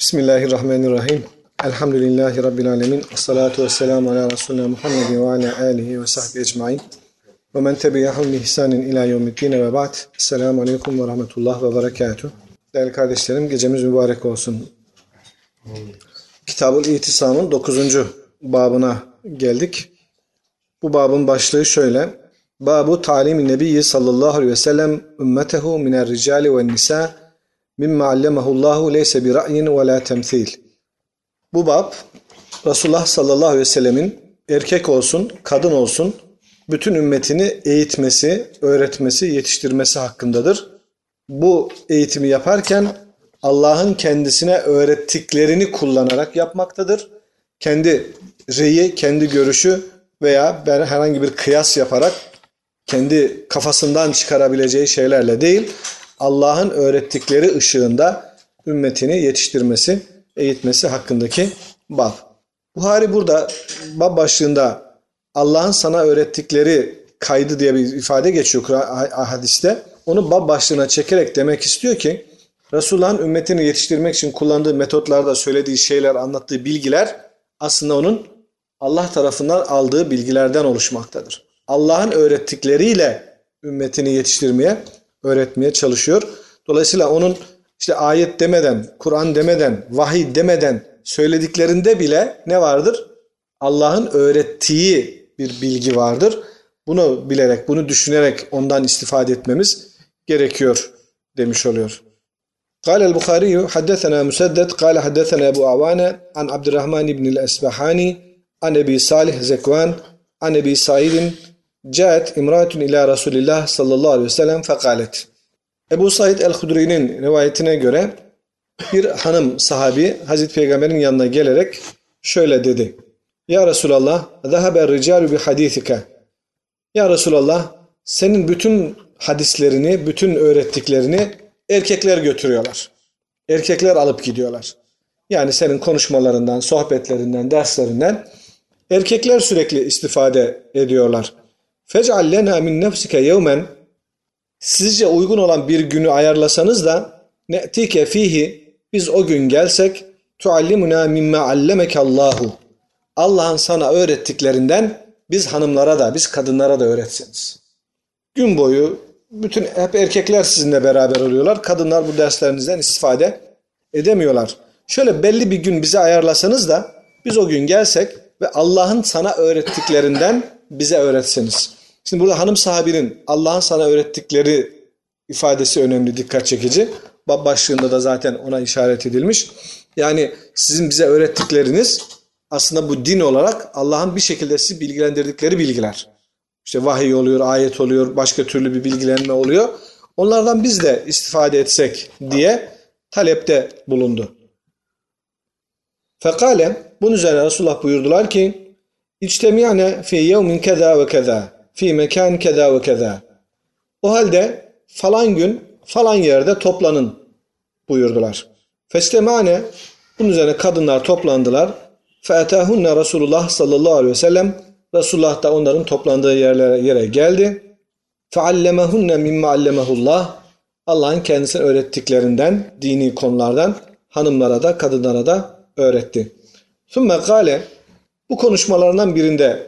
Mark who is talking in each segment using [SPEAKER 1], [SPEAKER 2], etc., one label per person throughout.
[SPEAKER 1] Bismillahirrahmanirrahim. Elhamdülillahi Rabbil alemin. Salatu ve selamu ala Resulina Muhammedin ve ala alihi ve sahbihi ecmain. Ve men tebiyyahum ihsanin ila yevmiddine ve ba'd. Selamu aleyküm ve rahmetullah ve berekatuhu. Değerli kardeşlerim gecemiz mübarek olsun. Kitab-ı İtisam'ın 9. babına geldik. Bu babın başlığı şöyle. Babu talim nebiyyi sallallahu aleyhi ve sellem ümmetehu minel ricali ve nisa mimma allemahullahu leyse bi ra'yin ve la temthil. Bu bab Resulullah sallallahu aleyhi ve sellemin erkek olsun, kadın olsun bütün ümmetini eğitmesi, öğretmesi, yetiştirmesi hakkındadır. Bu eğitimi yaparken Allah'ın kendisine öğrettiklerini kullanarak yapmaktadır. Kendi reyi, kendi görüşü veya herhangi bir kıyas yaparak kendi kafasından çıkarabileceği şeylerle değil, Allah'ın öğrettikleri ışığında ümmetini yetiştirmesi, eğitmesi hakkındaki bab. Buhari burada bab başlığında Allah'ın sana öğrettikleri kaydı diye bir ifade geçiyor hadiste. Onu bab başlığına çekerek demek istiyor ki Resulullah'ın ümmetini yetiştirmek için kullandığı metotlarda söylediği şeyler, anlattığı bilgiler aslında onun Allah tarafından aldığı bilgilerden oluşmaktadır. Allah'ın öğrettikleriyle ümmetini yetiştirmeye, öğretmeye çalışıyor. Dolayısıyla onun işte ayet demeden, Kur'an demeden, vahiy demeden söylediklerinde bile ne vardır? Allah'ın öğrettiği bir bilgi vardır. Bunu bilerek, bunu düşünerek ondan istifade etmemiz gerekiyor demiş oluyor. قال البخاري حدثنا مسدد قال حدثنا أبو عوانة عن عبد الرحمن بن الأسبحاني عن أبي صالح زكوان عن أبي سعيد Caet imratun ila Resulillah sallallahu aleyhi ve sellem fekalet. Ebu Said el-Hudri'nin rivayetine göre bir hanım sahabi Hazreti Peygamber'in yanına gelerek şöyle dedi. Ya Resulallah, zahaber ricalu bi hadisike. Ya Resulallah, senin bütün hadislerini, bütün öğrettiklerini erkekler götürüyorlar. Erkekler alıp gidiyorlar. Yani senin konuşmalarından, sohbetlerinden, derslerinden erkekler sürekli istifade ediyorlar. Fec'al lena min nefsike yevmen sizce uygun olan bir günü ayarlasanız da ne'tike fihi biz o gün gelsek tuallimuna mimma allemekallahu Allah'ın sana öğrettiklerinden biz hanımlara da biz kadınlara da öğretseniz. Gün boyu bütün hep erkekler sizinle beraber oluyorlar. Kadınlar bu derslerinizden istifade edemiyorlar. Şöyle belli bir gün bize ayarlasanız da biz o gün gelsek ve Allah'ın sana öğrettiklerinden bize öğretseniz. Şimdi burada hanım sahibinin Allah'ın sana öğrettikleri ifadesi önemli, dikkat çekici. Bab başlığında da zaten ona işaret edilmiş. Yani sizin bize öğrettikleriniz aslında bu din olarak Allah'ın bir şekilde sizi bilgilendirdikleri bilgiler. İşte vahiy oluyor, ayet oluyor, başka türlü bir bilgilenme oluyor. Onlardan biz de istifade etsek diye talepte bulundu. Fekale bunun üzerine Resulullah buyurdular ki İçtemiyane fi yevmin keza ve keza fi mekan keza ve keza. O halde falan gün falan yerde toplanın buyurdular. Festemane bunun üzerine kadınlar toplandılar. Fe'etahunne Resulullah sallallahu aleyhi ve sellem Resulullah da onların toplandığı yerlere yere geldi. Feallemehunne mimme allemehullah Allah'ın kendisine öğrettiklerinden, dini konulardan hanımlara da kadınlara da öğretti. Sümme gale bu konuşmalarından birinde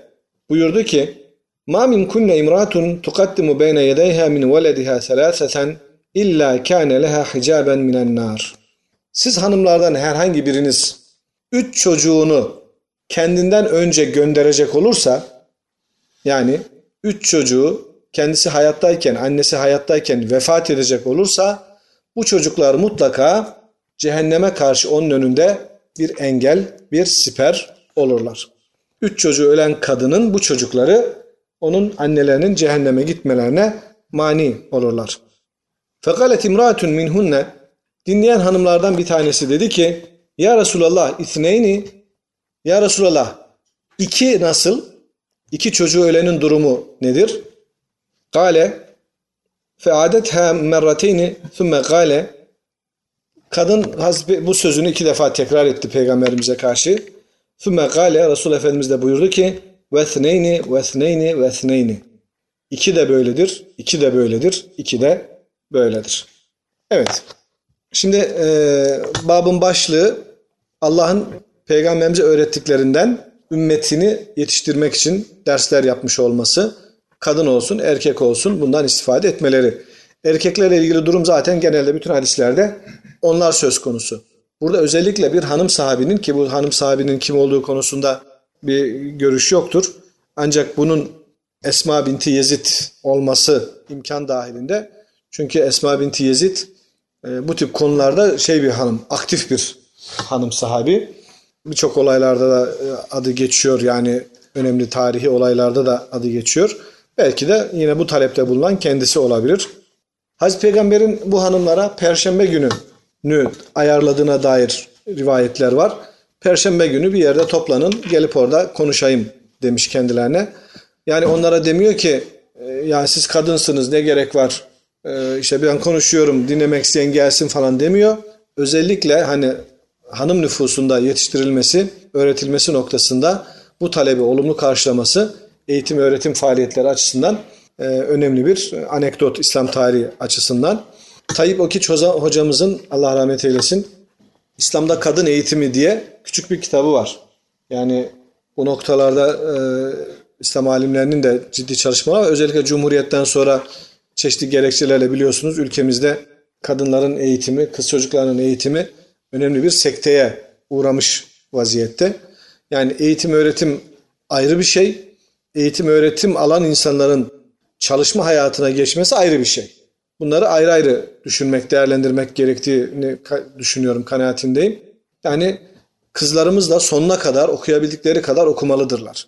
[SPEAKER 1] buyurdu ki Ma min kunne imratun tukaddimu beyne yedeyha min velediha selaseten illa kâne leha hicaben minen nar. Siz hanımlardan herhangi biriniz üç çocuğunu kendinden önce gönderecek olursa yani üç çocuğu kendisi hayattayken, annesi hayattayken vefat edecek olursa bu çocuklar mutlaka cehenneme karşı onun önünde bir engel, bir siper olurlar. Üç çocuğu ölen kadının bu çocukları onun annelerinin cehenneme gitmelerine mani olurlar. Fekalet imratun minhunne dinleyen hanımlardan bir tanesi dedi ki Ya Resulallah ithneyni Ya Resulallah iki nasıl? İki çocuğu ölenin durumu nedir? Kale feadetha merrateyni thumme kale Kadın bu sözünü iki defa tekrar etti peygamberimize karşı. Thumme kale Resul Efendimiz de buyurdu ki ve thneyni ve thneyni ve thneyni. İki de böyledir, iki de böyledir, iki de böyledir. Evet. Şimdi e, babın başlığı Allah'ın peygamberimize öğrettiklerinden ümmetini yetiştirmek için dersler yapmış olması. Kadın olsun, erkek olsun bundan istifade etmeleri. Erkeklerle ilgili durum zaten genelde bütün hadislerde onlar söz konusu. Burada özellikle bir hanım sahibinin ki bu hanım sahibinin kim olduğu konusunda bir görüş yoktur. Ancak bunun Esma binti Yezid olması imkan dahilinde. Çünkü Esma binti Yezid e, bu tip konularda şey bir hanım, aktif bir hanım sahibi. Birçok olaylarda da e, adı geçiyor yani önemli tarihi olaylarda da adı geçiyor. Belki de yine bu talepte bulunan kendisi olabilir. Hazreti Peygamber'in bu hanımlara Perşembe günü ayarladığına dair rivayetler var. Perşembe günü bir yerde toplanın gelip orada konuşayım demiş kendilerine. Yani onlara demiyor ki e, ya siz kadınsınız ne gerek var e, işte ben konuşuyorum dinlemek isteyen gelsin falan demiyor. Özellikle hani hanım nüfusunda yetiştirilmesi, öğretilmesi noktasında bu talebi olumlu karşılaması eğitim öğretim faaliyetleri açısından e, önemli bir anekdot İslam tarihi açısından. Tayyip Okiç hocamızın Allah rahmet eylesin İslam'da kadın eğitimi diye küçük bir kitabı var. Yani bu noktalarda e, İslam alimlerinin de ciddi çalışmaları var. Özellikle Cumhuriyet'ten sonra çeşitli gerekçelerle biliyorsunuz ülkemizde kadınların eğitimi, kız çocuklarının eğitimi önemli bir sekteye uğramış vaziyette. Yani eğitim öğretim ayrı bir şey. Eğitim öğretim alan insanların çalışma hayatına geçmesi ayrı bir şey. Bunları ayrı ayrı düşünmek, değerlendirmek gerektiğini düşünüyorum, kanaatindeyim. Yani kızlarımız da sonuna kadar okuyabildikleri kadar okumalıdırlar.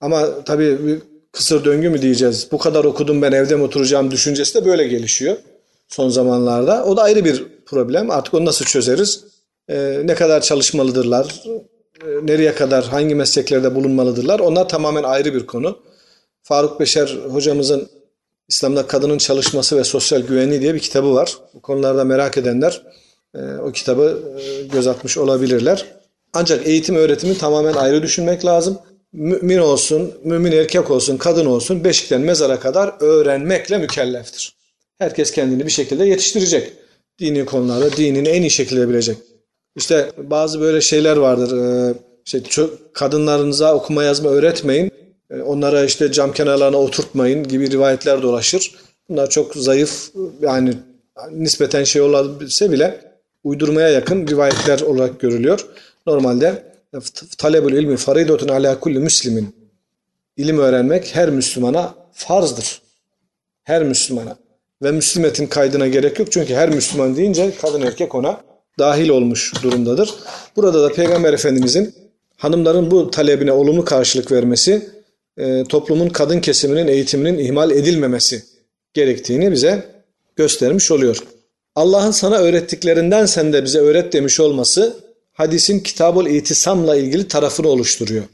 [SPEAKER 1] Ama tabii bir kısır döngü mü diyeceğiz? Bu kadar okudum ben evde mi oturacağım düşüncesi de böyle gelişiyor son zamanlarda. O da ayrı bir problem. Artık onu nasıl çözeriz? Ee, ne kadar çalışmalıdırlar? Ee, nereye kadar, hangi mesleklerde bulunmalıdırlar? Onlar tamamen ayrı bir konu. Faruk Beşer hocamızın İslam'da kadının çalışması ve sosyal güvenliği diye bir kitabı var. Bu konularda merak edenler e, o kitabı e, göz atmış olabilirler. Ancak eğitim öğretimi tamamen ayrı düşünmek lazım mümin olsun, mümin erkek olsun, kadın olsun beşikten mezara kadar öğrenmekle mükelleftir. Herkes kendini bir şekilde yetiştirecek. Dini konularda dinini en iyi şekilde bilecek. İşte bazı böyle şeyler vardır. Ee, işte kadınlarınıza okuma yazma öğretmeyin. Ee, onlara işte cam kenarlarına oturtmayın gibi rivayetler dolaşır. Bunlar çok zayıf yani nispeten şey olabilse bile uydurmaya yakın rivayetler olarak görülüyor. Normalde talebül ilmi faridotun ala kulli müslimin. İlim öğrenmek her Müslümana farzdır. Her Müslümana. Ve Müslümetin kaydına gerek yok. Çünkü her Müslüman deyince kadın erkek ona dahil olmuş durumdadır. Burada da Peygamber Efendimizin hanımların bu talebine olumlu karşılık vermesi, e, toplumun kadın kesiminin eğitiminin ihmal edilmemesi gerektiğini bize göstermiş oluyor. Allah'ın sana öğrettiklerinden sen de bize öğret demiş olması hadisin kitabul itisamla ilgili tarafını oluşturuyor.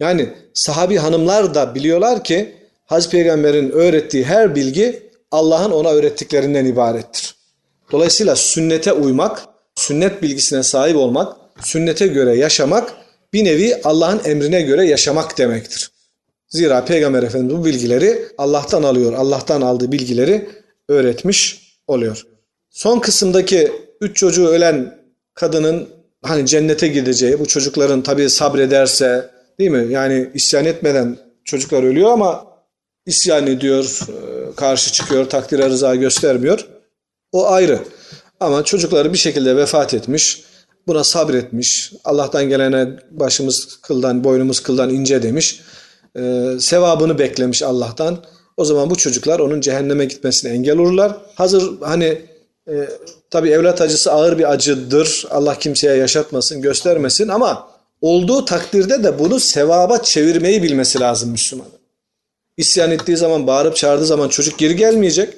[SPEAKER 1] Yani sahabi hanımlar da biliyorlar ki Hazreti Peygamber'in öğrettiği her bilgi Allah'ın ona öğrettiklerinden ibarettir. Dolayısıyla sünnete uymak, sünnet bilgisine sahip olmak, sünnete göre yaşamak bir nevi Allah'ın emrine göre yaşamak demektir. Zira Peygamber Efendimiz bu bilgileri Allah'tan alıyor. Allah'tan aldığı bilgileri öğretmiş oluyor. Son kısımdaki üç çocuğu ölen kadının hani cennete gideceği, bu çocukların tabii sabrederse değil mi? Yani isyan etmeden çocuklar ölüyor ama isyan ediyor, e, karşı çıkıyor, takdire rıza göstermiyor. O ayrı. Ama çocukları bir şekilde vefat etmiş, buna sabretmiş, Allah'tan gelene başımız kıldan, boynumuz kıldan ince demiş, ee, sevabını beklemiş Allah'tan. O zaman bu çocuklar onun cehenneme gitmesine engel olurlar. Hazır hani e, Tabi evlat acısı ağır bir acıdır. Allah kimseye yaşatmasın, göstermesin ama olduğu takdirde de bunu sevaba çevirmeyi bilmesi lazım Müslümanın. İsyan ettiği zaman, bağırıp çağırdığı zaman çocuk geri gelmeyecek.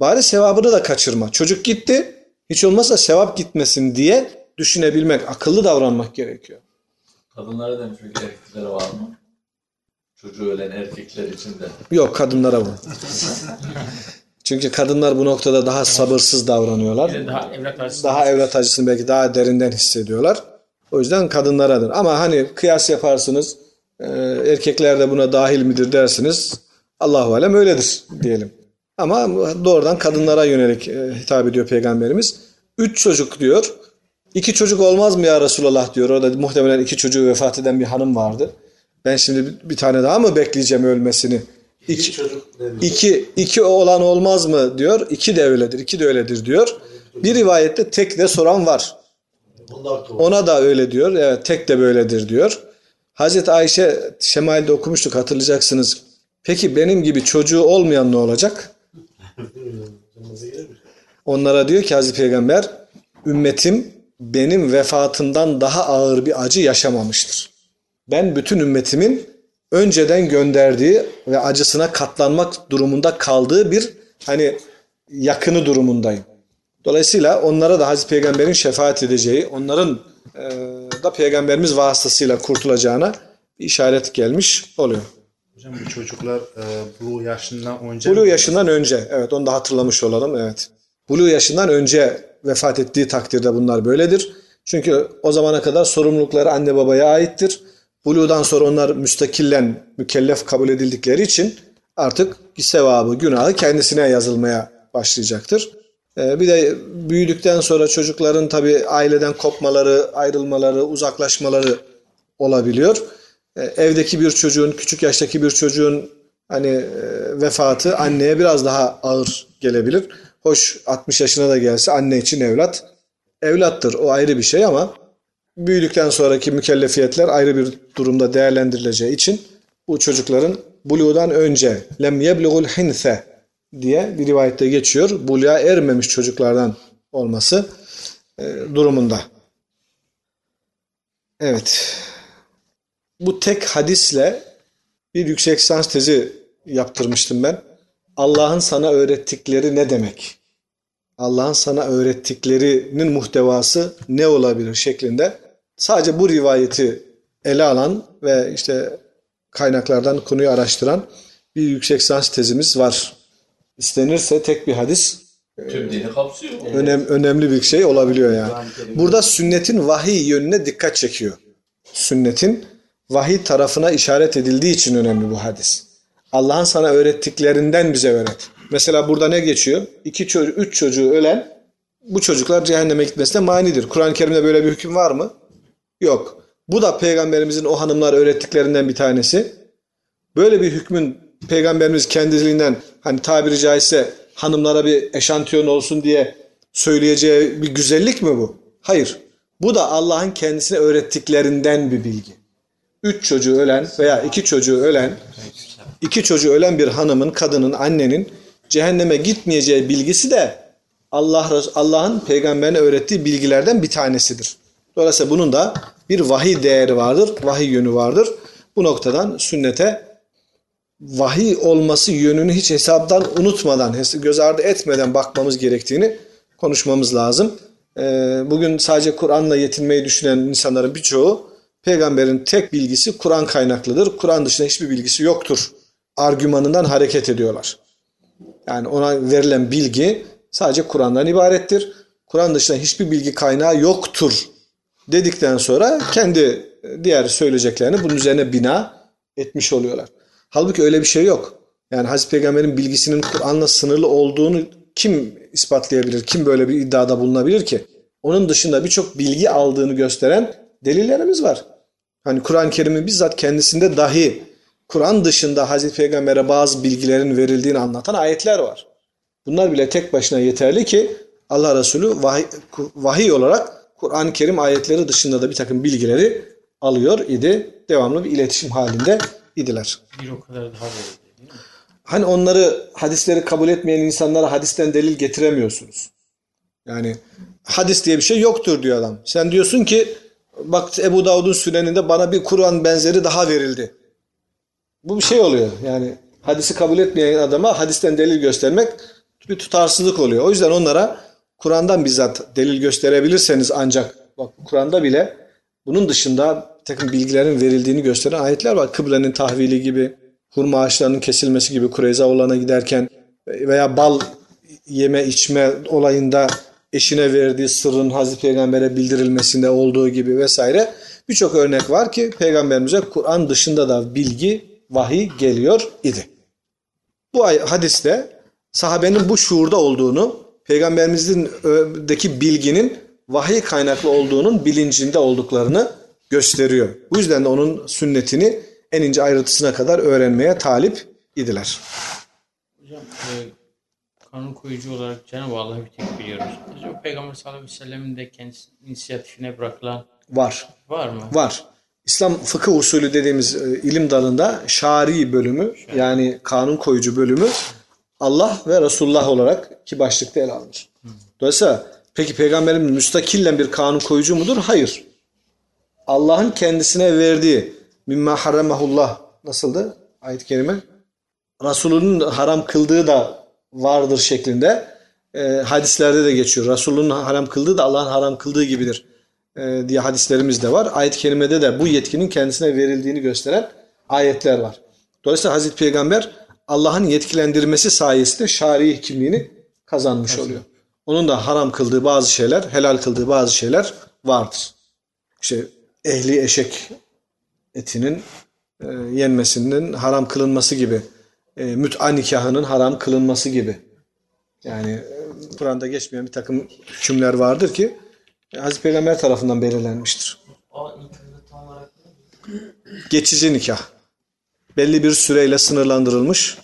[SPEAKER 1] Bari sevabını da kaçırma. Çocuk gitti, hiç olmazsa sevap gitmesin diye düşünebilmek, akıllı davranmak gerekiyor.
[SPEAKER 2] Kadınlara demiş bir gerektileri var mı? Çocuğu ölen erkekler için de.
[SPEAKER 1] Yok kadınlara bu. Çünkü kadınlar bu noktada daha sabırsız davranıyorlar.
[SPEAKER 3] Daha evlat acısı.
[SPEAKER 1] Daha evlat acısını belki daha derinden hissediyorlar. O yüzden kadınlaradır. Ama hani kıyas yaparsınız, e, erkekler de buna dahil midir dersiniz. Allahu alem öyledir diyelim. Ama doğrudan kadınlara yönelik e, hitap ediyor Peygamberimiz. Üç çocuk diyor. İki çocuk olmaz mı ya Resulallah diyor. Orada muhtemelen iki çocuğu vefat eden bir hanım vardı. Ben şimdi bir, bir tane daha mı bekleyeceğim ölmesini? İki,
[SPEAKER 3] çocuk
[SPEAKER 1] iki, iki olan olmaz mı diyor. İki de öyledir. iki de öyledir diyor. Bir rivayette tek de soran var. Ona da öyle diyor. Evet tek de böyledir diyor. Hazreti Ayşe Şemal'de okumuştuk hatırlayacaksınız. Peki benim gibi çocuğu olmayan ne olacak? Onlara diyor ki Hazreti Peygamber ümmetim benim vefatımdan daha ağır bir acı yaşamamıştır. Ben bütün ümmetimin önceden gönderdiği ve acısına katlanmak durumunda kaldığı bir hani yakını durumundayım. Dolayısıyla onlara da Hazreti Peygamber'in şefaat edeceği, onların e, da Peygamberimiz vasıtasıyla kurtulacağına bir işaret gelmiş oluyor.
[SPEAKER 4] Hocam bu çocuklar e, bu yaşından önce
[SPEAKER 1] Buluğ yaşından önce, evet onu da hatırlamış olalım, evet. Buluğ yaşından önce vefat ettiği takdirde bunlar böyledir. Çünkü o zamana kadar sorumlulukları anne babaya aittir. Buluğdan sonra onlar müstakillen mükellef kabul edildikleri için artık sevabı, günahı kendisine yazılmaya başlayacaktır. Ee, bir de büyüdükten sonra çocukların tabii aileden kopmaları, ayrılmaları, uzaklaşmaları olabiliyor. Ee, Evdeki bir çocuğun, küçük yaştaki bir çocuğun hani e, vefatı anneye biraz daha ağır gelebilir. Hoş 60 yaşına da gelse anne için evlat evlattır. O ayrı bir şey ama büyüdükten sonraki mükellefiyetler ayrı bir durumda değerlendirileceği için bu çocukların buluğdan önce lem yeblugul hinse diye bir rivayette geçiyor. Buluğa ermemiş çocuklardan olması e, durumunda. Evet. Bu tek hadisle bir yüksek lisans tezi yaptırmıştım ben. Allah'ın sana öğrettikleri ne demek? Allah'ın sana öğrettiklerinin muhtevası ne olabilir şeklinde sadece bu rivayeti ele alan ve işte kaynaklardan konuyu araştıran bir yüksek lisans tezimiz var. İstenirse tek bir hadis
[SPEAKER 2] Tüm dini kapsıyor.
[SPEAKER 1] önem, önemli bir şey olabiliyor yani. Burada sünnetin vahiy yönüne dikkat çekiyor. Sünnetin vahiy tarafına işaret edildiği için önemli bu hadis. Allah'ın sana öğrettiklerinden bize öğret. Mesela burada ne geçiyor? İki çocuk, üç çocuğu ölen bu çocuklar cehenneme gitmesine manidir. Kur'an-ı Kerim'de böyle bir hüküm var mı? Yok. Bu da peygamberimizin o hanımlar öğrettiklerinden bir tanesi. Böyle bir hükmün peygamberimiz kendiliğinden hani tabiri caizse hanımlara bir eşantiyon olsun diye söyleyeceği bir güzellik mi bu? Hayır. Bu da Allah'ın kendisine öğrettiklerinden bir bilgi. Üç çocuğu ölen veya iki çocuğu ölen, iki çocuğu ölen bir hanımın, kadının, annenin cehenneme gitmeyeceği bilgisi de Allah Allah'ın peygamberine öğrettiği bilgilerden bir tanesidir. Dolayısıyla bunun da bir vahiy değeri vardır, vahiy yönü vardır. Bu noktadan sünnete vahiy olması yönünü hiç hesaptan unutmadan, göz ardı etmeden bakmamız gerektiğini konuşmamız lazım. Ee, Bugün sadece Kur'an'la yetinmeyi düşünen insanların birçoğu peygamberin tek bilgisi Kur'an kaynaklıdır. Kur'an dışında hiçbir bilgisi yoktur. Argümanından hareket ediyorlar. Yani ona verilen bilgi sadece Kur'an'dan ibarettir. Kur'an dışında hiçbir bilgi kaynağı yoktur dedikten sonra kendi diğer söyleyeceklerini bunun üzerine bina etmiş oluyorlar. Halbuki öyle bir şey yok. Yani Hazreti Peygamber'in bilgisinin Kur'an'la sınırlı olduğunu kim ispatlayabilir? Kim böyle bir iddiada bulunabilir ki? Onun dışında birçok bilgi aldığını gösteren delillerimiz var. Hani Kur'an-ı Kerim'in bizzat kendisinde dahi Kur'an dışında Hazreti Peygamber'e bazı bilgilerin verildiğini anlatan ayetler var. Bunlar bile tek başına yeterli ki Allah Resulü vahiy, vahiy olarak Kur'an-ı Kerim ayetleri dışında da bir takım bilgileri alıyor idi. Devamlı bir iletişim halinde idiler.
[SPEAKER 4] bir o kadar daha böyle değil mi?
[SPEAKER 1] Hani onları hadisleri kabul etmeyen insanlara hadisten delil getiremiyorsunuz. Yani hadis diye bir şey yoktur diyor adam. Sen diyorsun ki bak Ebu Davud'un süneninde bana bir Kur'an benzeri daha verildi. Bu bir şey oluyor. Yani hadisi kabul etmeyen adama hadisten delil göstermek bir tutarsızlık oluyor. O yüzden onlara Kur'an'dan bizzat delil gösterebilirseniz ancak bak Kur'an'da bile bunun dışında takım bilgilerin verildiğini gösteren ayetler var. Kıblenin tahvili gibi, hurma ağaçlarının kesilmesi gibi Kureyza olana giderken veya bal yeme içme olayında eşine verdiği sırrın Hazreti Peygamber'e bildirilmesinde olduğu gibi vesaire birçok örnek var ki Peygamberimize Kur'an dışında da bilgi, vahiy geliyor idi. Bu hadiste sahabenin bu şuurda olduğunu peygamberimizdeki bilginin vahiy kaynaklı olduğunun bilincinde olduklarını gösteriyor. Bu yüzden de onun sünnetini en ince ayrıntısına kadar öğrenmeye talip idiler.
[SPEAKER 5] Hocam e, kanun koyucu olarak Cenab-ı Allah'ı bir tek biliyoruz. Acaba Peygamber sallallahu aleyhi ve sellem'in de kendisi inisiyatifine bırakılan
[SPEAKER 1] Var.
[SPEAKER 5] var mı?
[SPEAKER 1] Var. İslam fıkıh usulü dediğimiz e, ilim dalında şari bölümü yani kanun koyucu bölümü Allah ve Resulullah olarak iki başlıkta ele alınır. Dolayısıyla peki peygamberimiz müstakillen bir kanun koyucu mudur? Hayır. Allah'ın kendisine verdiği mimma harramahullah nasıldı ayet-i kerime? Resulünün haram kıldığı da vardır şeklinde e, hadislerde de geçiyor. Resulünün haram kıldığı da Allah'ın haram kıldığı gibidir e, diye hadislerimiz de var. Ayet-i kerimede de bu yetkinin kendisine verildiğini gösteren ayetler var. Dolayısıyla Hazreti Peygamber Allah'ın yetkilendirmesi sayesinde şari kimliğini kazanmış oluyor. Onun da haram kıldığı bazı şeyler, helal kıldığı bazı şeyler vardır. İşte ehli eşek etinin e, yenmesinin haram kılınması gibi, e, müt'a nikahının haram kılınması gibi. Yani e, Kur'an'da geçmeyen bir takım hükümler vardır ki e, Hazreti Peygamber tarafından belirlenmiştir. Geçici nikah. Belli bir süreyle sınırlandırılmış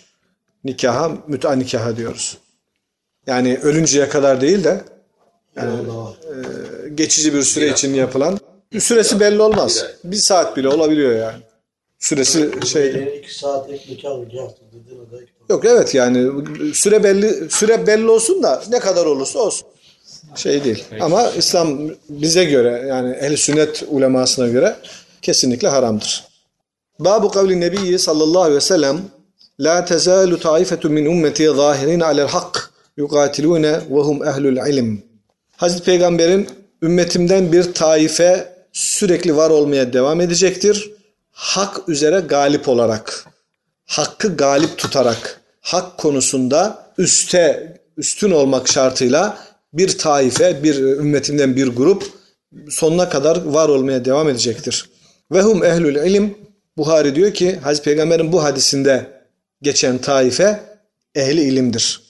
[SPEAKER 1] nikaha, müt'a nikaha diyoruz. Yani ölünceye kadar değil de
[SPEAKER 3] Yani, var.
[SPEAKER 1] geçici bir süre için yapılan süresi belli olmaz. Bir saat bile olabiliyor yani. Süresi şey yok evet yani süre belli süre belli olsun da ne kadar olursa olsun. Şey değil. Ama İslam bize göre yani ehl sünnet ulemasına göre kesinlikle haramdır. Babu kavli nebiyyi sallallahu aleyhi ve sellem La tezalu taifetu min ummeti zahirin alel hak yukatilune ve hum ehlul ilim. Hazreti Peygamber'in ümmetimden bir taife sürekli var olmaya devam edecektir. Hak üzere galip olarak, hakkı galip tutarak, hak konusunda üste, üstün olmak şartıyla bir taife, bir ümmetimden bir grup sonuna kadar var olmaya devam edecektir. Ve hum ehlül ilim. Buhari diyor ki Hazreti Peygamber'in bu hadisinde geçen taife ehli ilimdir.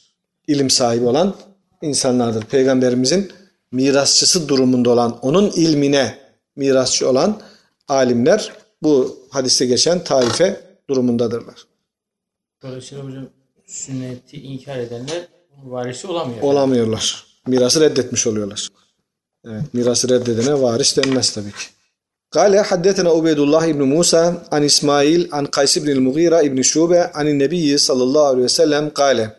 [SPEAKER 1] İlim sahibi olan insanlardır. Peygamberimizin mirasçısı durumunda olan, onun ilmine mirasçı olan alimler bu hadiste geçen taife durumundadırlar.
[SPEAKER 5] Dolayısıyla hocam sünneti inkar edenler varisi olamıyor.
[SPEAKER 1] Olamıyorlar. Mirası reddetmiş oluyorlar. Evet, mirası reddedene varis denmez tabii ki. قال حدثنا عبيد الله بن موسى عن إسماعيل عن قيس بن المغيرة بن شوبة عن النبي صلى الله عليه وسلم قال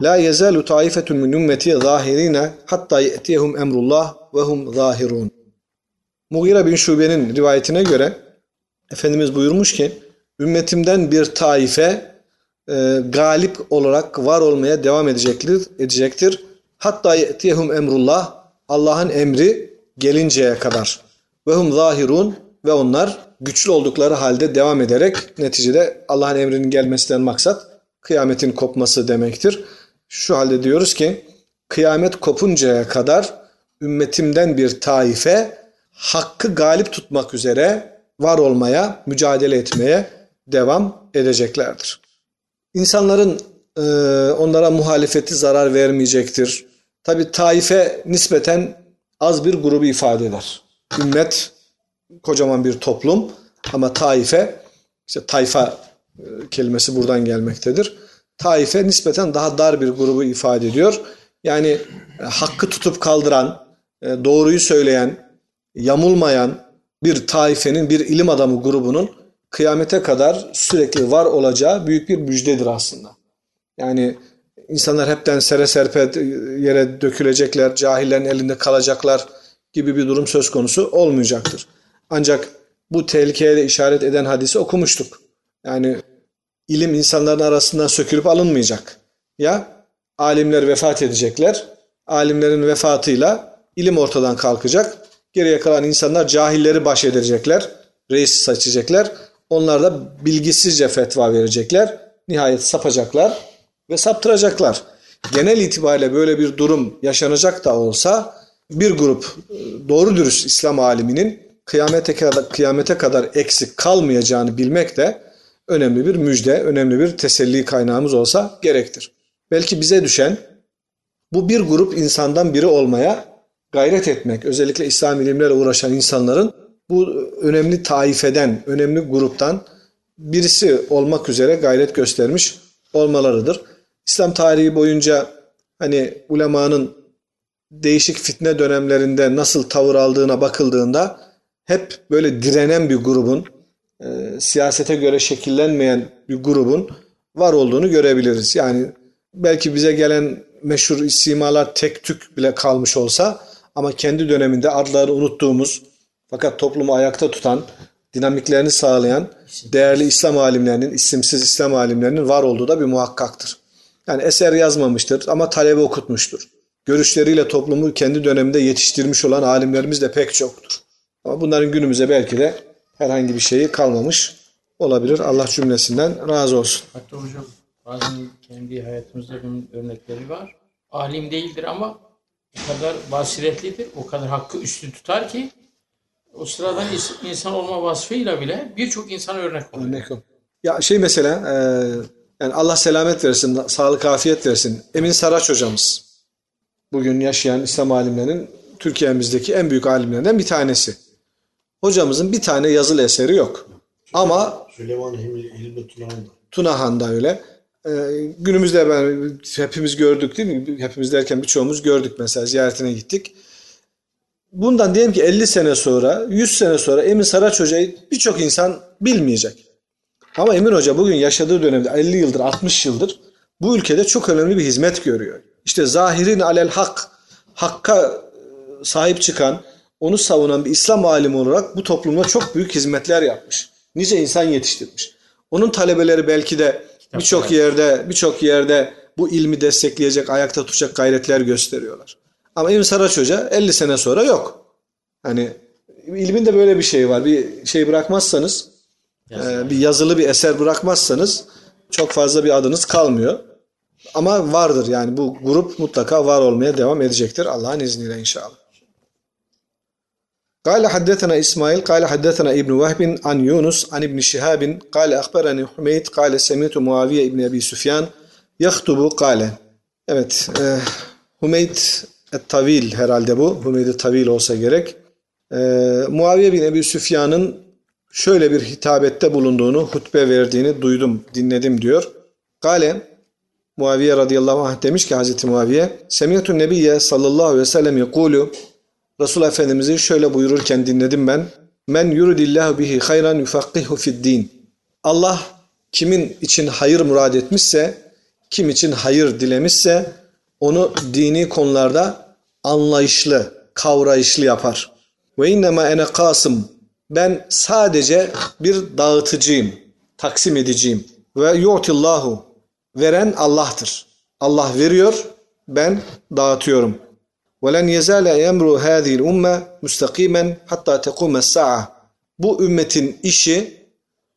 [SPEAKER 1] لا يزال طائفة من أمتي ظاهرين حتى يأتيهم أمر الله وهم ظاهرون Mughira bin Şube'nin rivayetine göre Efendimiz buyurmuş ki ümmetimden bir taife e, galip olarak var olmaya devam edecektir. edecektir. Hatta yetiyehum emrullah Allah'ın emri gelinceye kadar. Ve hum zahirun ve onlar güçlü oldukları halde devam ederek neticede Allah'ın emrinin gelmesinden maksat kıyametin kopması demektir. Şu halde diyoruz ki kıyamet kopuncaya kadar ümmetimden bir taife hakkı galip tutmak üzere var olmaya, mücadele etmeye devam edeceklerdir. İnsanların e, onlara muhalefeti zarar vermeyecektir. Tabi taife nispeten az bir grubu ifade eder. Ümmet kocaman bir toplum ama taife işte tayfa e, kelimesi buradan gelmektedir. Taife nispeten daha dar bir grubu ifade ediyor. Yani e, hakkı tutup kaldıran, e, doğruyu söyleyen, yamulmayan bir taifenin, bir ilim adamı grubunun kıyamete kadar sürekli var olacağı büyük bir müjdedir aslında. Yani insanlar hepten sere serpe yere dökülecekler, cahillerin elinde kalacaklar gibi bir durum söz konusu olmayacaktır. Ancak bu tehlikeye de işaret eden hadisi okumuştuk. Yani ilim insanların arasından sökülüp alınmayacak. Ya alimler vefat edecekler, alimlerin vefatıyla ilim ortadan kalkacak. Geriye kalan insanlar cahilleri baş edecekler, reis seçecekler. Onlar da bilgisizce fetva verecekler. Nihayet sapacaklar ve saptıracaklar. Genel itibariyle böyle bir durum yaşanacak da olsa bir grup doğru dürüst İslam aliminin kıyamete kadar, kıyamete kadar eksik kalmayacağını bilmek de önemli bir müjde, önemli bir teselli kaynağımız olsa gerektir. Belki bize düşen Bu bir grup insandan biri olmaya gayret etmek. Özellikle İslam ilimlerle uğraşan insanların bu önemli taifeden, önemli gruptan birisi olmak üzere gayret göstermiş olmalarıdır. İslam tarihi boyunca hani ulemanın değişik fitne dönemlerinde nasıl tavır aldığına bakıldığında hep böyle direnen bir grubun, e, siyasete göre şekillenmeyen bir grubun var olduğunu görebiliriz. Yani belki bize gelen meşhur isimalar tek tük bile kalmış olsa ama kendi döneminde adlarını unuttuğumuz fakat toplumu ayakta tutan, dinamiklerini sağlayan değerli İslam alimlerinin, isimsiz İslam alimlerinin var olduğu da bir muhakkaktır. Yani eser yazmamıştır ama talebe okutmuştur. Görüşleriyle toplumu kendi döneminde yetiştirmiş olan alimlerimiz de pek çoktur. Ama bunların günümüze belki de herhangi bir şeyi kalmamış olabilir. Allah cümlesinden razı olsun.
[SPEAKER 5] Hatta hocam bazen kendi hayatımızda bunun örnekleri var. Alim değildir ama o kadar basiretlidir, o kadar hakkı üstün tutar ki o sıradan insan olma vasfıyla bile birçok insana örnek oluyor.
[SPEAKER 1] Örnek. Ya şey mesela e, yani Allah selamet versin, sağlık afiyet versin. Emin Saraç hocamız. Bugün yaşayan İslam alimlerinin Türkiye'mizdeki en büyük alimlerden bir tanesi. Hocamızın bir tane yazılı eseri yok. Ama
[SPEAKER 3] Süleyman Hilmi, Tunağ'ın
[SPEAKER 1] Tunahan'da öyle. Ee, günümüzde ben hepimiz gördük değil mi? Hepimiz derken birçoğumuz gördük mesela ziyaretine gittik. Bundan diyelim ki 50 sene sonra, 100 sene sonra Emin Saraç Hoca'yı birçok insan bilmeyecek. Ama Emin Hoca bugün yaşadığı dönemde 50 yıldır, 60 yıldır bu ülkede çok önemli bir hizmet görüyor. İşte zahirin alel hak, hakka e, sahip çıkan, onu savunan bir İslam alimi olarak bu toplumda çok büyük hizmetler yapmış. Nice insan yetiştirmiş. Onun talebeleri belki de birçok yerde birçok yerde bu ilmi destekleyecek, ayakta tutacak gayretler gösteriyorlar. Ama İbn Saraç Hoca 50 sene sonra yok. Hani ilmin de böyle bir şey var. Bir şey bırakmazsanız, e, bir yazılı bir eser bırakmazsanız çok fazla bir adınız kalmıyor. Ama vardır yani bu grup mutlaka var olmaya devam edecektir Allah'ın izniyle inşallah. قال حدثنا إسماعيل قال حدثنا ابن وهب عن يونس عن ابن شهاب قال أخبرني حميد قال سمعت معاوية ابن أبي سفيان يخطب قال Evet, e, Hümeyd et-Tavil herhalde bu. Hümeyd tavil olsa gerek. E, Muaviye bin Ebi Süfyan'ın şöyle bir hitabette bulunduğunu, hutbe verdiğini duydum, dinledim diyor. Kale, Muaviye radıyallahu anh demiş ki Hazreti Muaviye, Semiyetun Nebiye sallallahu aleyhi ve sellem yekulu, Resul Efendimiz'i şöyle buyururken dinledim ben. Men yuridillahu bihi hayran yufakkihu fid din. Allah kimin için hayır murad etmişse, kim için hayır dilemişse onu dini konularda anlayışlı, kavrayışlı yapar. Ve innema ene kasım. Ben sadece bir dağıtıcıyım, taksim ediciyim. Ve yu'tillahu. Veren Allah'tır. Allah veriyor, ben dağıtıyorum. وَلَنْ يَزَالَ يَمْرُ هَذِهِ الْاُمَّةِ مُسْتَقِيمًا hatta تَقُومَ السَّاعَةِ Bu ümmetin işi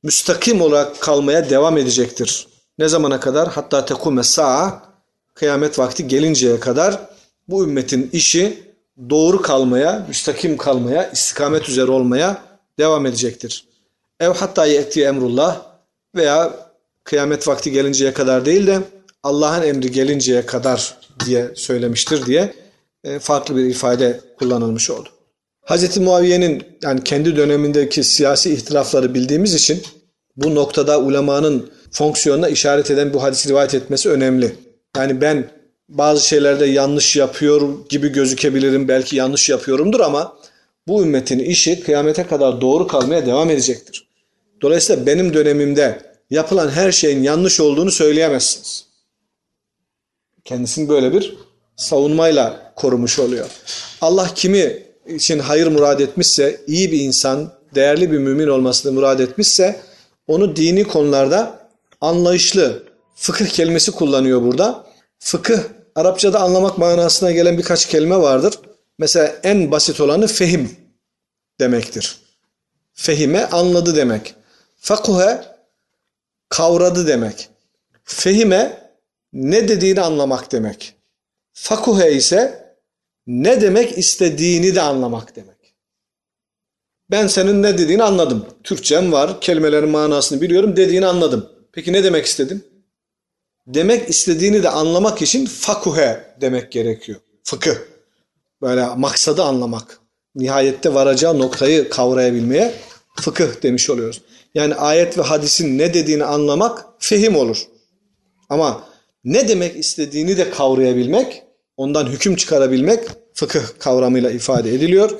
[SPEAKER 1] müstakim olarak kalmaya devam edecektir. Ne zamana kadar? Hatta tekume sa'a kıyamet vakti gelinceye kadar bu ümmetin işi doğru kalmaya, müstakim kalmaya, istikamet üzere olmaya devam edecektir. Ev hatta ye'ti emrullah veya kıyamet vakti gelinceye kadar değil de Allah'ın emri gelinceye kadar diye söylemiştir diye e, farklı bir ifade kullanılmış oldu. Hz. Muaviye'nin yani kendi dönemindeki siyasi ihtilafları bildiğimiz için bu noktada ulemanın fonksiyonuna işaret eden bu hadisi rivayet etmesi önemli. Yani ben bazı şeylerde yanlış yapıyor gibi gözükebilirim. Belki yanlış yapıyorumdur ama bu ümmetin işi kıyamete kadar doğru kalmaya devam edecektir. Dolayısıyla benim dönemimde yapılan her şeyin yanlış olduğunu söyleyemezsiniz. Kendisini böyle bir savunmayla korumuş oluyor. Allah kimi için hayır murad etmişse, iyi bir insan, değerli bir mümin olmasını murad etmişse onu dini konularda anlayışlı, fıkıh kelimesi kullanıyor burada. Fıkıh, Arapçada anlamak manasına gelen birkaç kelime vardır. Mesela en basit olanı fehim demektir. Fehime anladı demek. Fakuhe kavradı demek. Fehime ne dediğini anlamak demek. Fakuhe ise ne demek istediğini de anlamak demek. Ben senin ne dediğini anladım. Türkçem var, kelimelerin manasını biliyorum, dediğini anladım. Peki ne demek istedin? demek istediğini de anlamak için fakuhe demek gerekiyor. Fıkıh. Böyle maksadı anlamak. Nihayette varacağı noktayı kavrayabilmeye fıkıh demiş oluyoruz. Yani ayet ve hadisin ne dediğini anlamak fehim olur. Ama ne demek istediğini de kavrayabilmek, ondan hüküm çıkarabilmek fıkıh kavramıyla ifade ediliyor.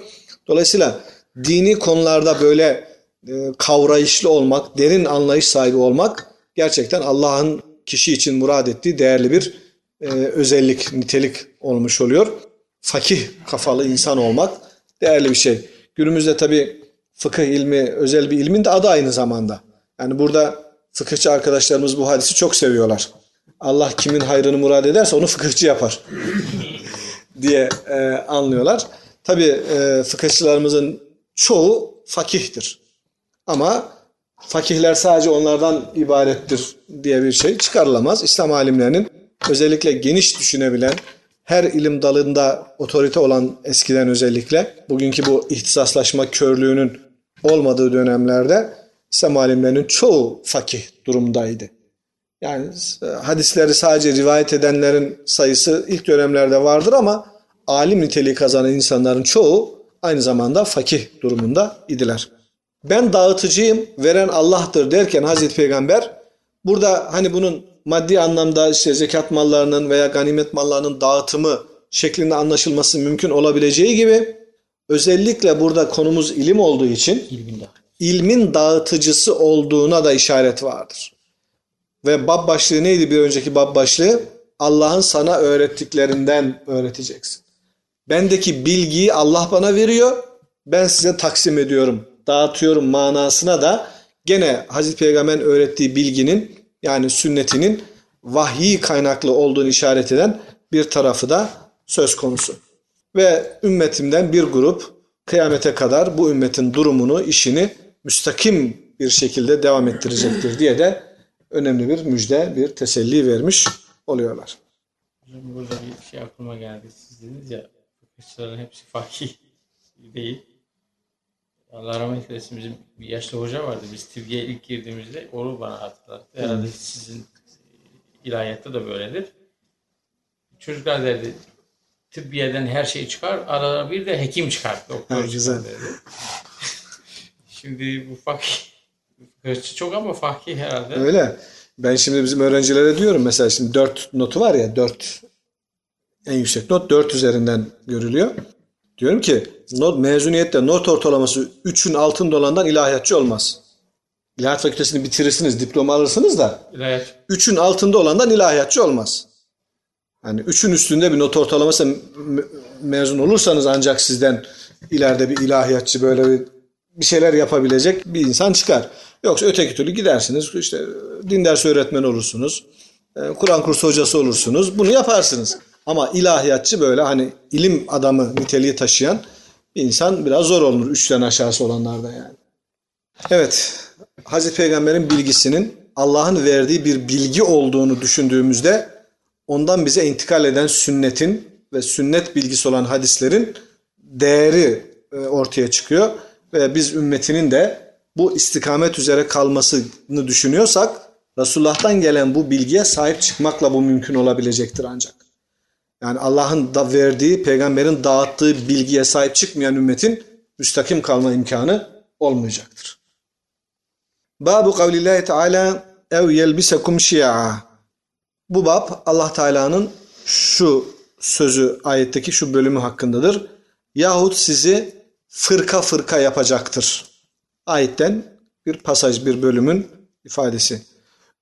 [SPEAKER 1] Dolayısıyla dini konularda böyle e, kavrayışlı olmak, derin anlayış sahibi olmak gerçekten Allah'ın kişi için murad ettiği değerli bir e, özellik, nitelik olmuş oluyor. Fakih kafalı insan olmak değerli bir şey. Günümüzde tabi fıkıh ilmi özel bir ilmin de adı aynı zamanda. Yani burada fıkıhçı arkadaşlarımız bu hadisi çok seviyorlar. Allah kimin hayrını murad ederse onu fıkıhçı yapar diye e, anlıyorlar. Tabi e, fıkıhçılarımızın çoğu fakihtir. Ama fakihler sadece onlardan ibarettir diye bir şey çıkarılamaz. İslam alimlerinin özellikle geniş düşünebilen, her ilim dalında otorite olan eskiden özellikle bugünkü bu ihtisaslaşma körlüğünün olmadığı dönemlerde İslam alimlerinin çoğu fakih durumdaydı. Yani e, hadisleri sadece rivayet edenlerin sayısı ilk dönemlerde vardır ama alim niteliği kazanan insanların çoğu aynı zamanda fakih durumunda idiler. Ben dağıtıcıyım, veren Allah'tır derken Hazreti Peygamber burada hani bunun maddi anlamda işte zekat mallarının veya ganimet mallarının dağıtımı şeklinde anlaşılması mümkün olabileceği gibi özellikle burada konumuz ilim olduğu için ilmin dağıtıcısı olduğuna da işaret vardır. Ve bab başlığı neydi bir önceki bab başlığı? Allah'ın sana öğrettiklerinden öğreteceksin. Bendeki bilgiyi Allah bana veriyor. Ben size taksim ediyorum, dağıtıyorum manasına da gene Hazreti Peygamber'in öğrettiği bilginin yani sünnetinin vahyi kaynaklı olduğunu işaret eden bir tarafı da söz konusu. Ve ümmetimden bir grup kıyamete kadar bu ümmetin durumunu, işini müstakim bir şekilde devam ettirecektir diye de önemli bir müjde, bir teselli vermiş oluyorlar.
[SPEAKER 5] Hocam burada bir şey aklıma geldi. Siz dediniz ya fıkıhçıların hepsi fakih değil. Allah rahmet eylesin bizim bir yaşlı hoca vardı. Biz tıbbiye ilk girdiğimizde onu bana hatırlattı. Herhalde sizin ilahiyatta da böyledir. Çocuklar derdi tıbbiyeden her şey çıkar. Arada bir de hekim çıkar. Doktor
[SPEAKER 1] güzel.
[SPEAKER 5] Şimdi bu fakih fıkıhçı çok ama fakih herhalde.
[SPEAKER 1] Öyle. Ben şimdi bizim öğrencilere diyorum mesela şimdi 4 notu var ya 4 en yüksek not 4 üzerinden görülüyor. Diyorum ki not, mezuniyette not ortalaması 3'ün altında olandan ilahiyatçı olmaz. İlahiyat fakültesini bitirirsiniz, diploma alırsınız da
[SPEAKER 5] İlahiyat
[SPEAKER 1] 3'ün altında olandan ilahiyatçı olmaz. Yani 3'ün üstünde bir not ortalaması me- mezun olursanız ancak sizden ileride bir ilahiyatçı böyle bir, bir şeyler yapabilecek bir insan çıkar. Yoksa öteki türlü gidersiniz işte din dersi öğretmeni olursunuz. e, Kur'an kursu hocası olursunuz. Bunu yaparsınız. Ama ilahiyatçı böyle hani ilim adamı niteliği taşıyan bir insan biraz zor olur. Üçten aşağısı olanlarda yani. Evet. Hazreti Peygamber'in bilgisinin Allah'ın verdiği bir bilgi olduğunu düşündüğümüzde ondan bize intikal eden sünnetin ve sünnet bilgisi olan hadislerin değeri e, ortaya çıkıyor. Ve biz ümmetinin de bu istikamet üzere kalmasını düşünüyorsak Resulullah'tan gelen bu bilgiye sahip çıkmakla bu mümkün olabilecektir ancak. Yani Allah'ın da verdiği, peygamberin dağıttığı bilgiye sahip çıkmayan ümmetin müstakim kalma imkanı olmayacaktır. Babu kavlillahi teala ev yelbisekum şi'a. Bu bab Allah Teala'nın şu sözü ayetteki şu bölümü hakkındadır. Yahut sizi fırka fırka yapacaktır. Ayetten bir pasaj, bir bölümün ifadesi.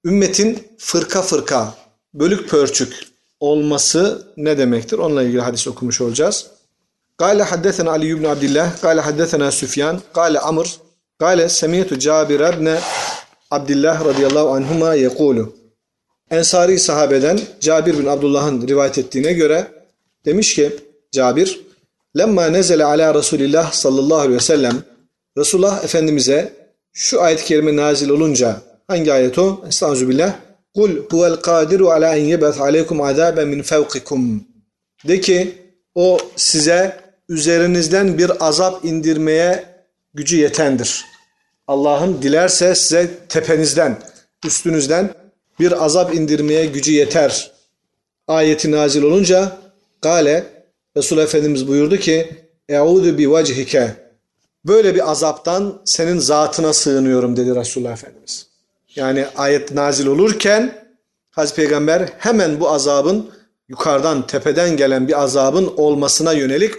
[SPEAKER 1] Ümmetin fırka fırka, bölük pörçük olması ne demektir? Onunla ilgili hadis okumuş olacağız. Gale haddeten Ali ibn Abdullah, gale haddetena Süfyan, gale Amr, gale semiyetu Cabir ibn Abdullah radıyallahu anhuma yekulu. Ensari sahabeden Cabir bin Abdullah'ın rivayet ettiğine göre demiş ki Cabir lemma nezele ala Resulillah sallallahu aleyhi ve sellem Resulullah Efendimiz'e şu ayet-i kerime nazil olunca hangi ayet o? Estağfirullah. Kul huvel kadiru ala en yebeth aleykum azaben min fevkikum. De ki o size üzerinizden bir azap indirmeye gücü yetendir. Allah'ın dilerse size tepenizden, üstünüzden bir azap indirmeye gücü yeter. Ayeti nazil olunca Gale Resulullah Efendimiz buyurdu ki Euzu bi vechike Böyle bir azaptan senin zatına sığınıyorum dedi Resulullah Efendimiz. Yani ayet nazil olurken Hazreti Peygamber hemen bu azabın yukarıdan tepeden gelen bir azabın olmasına yönelik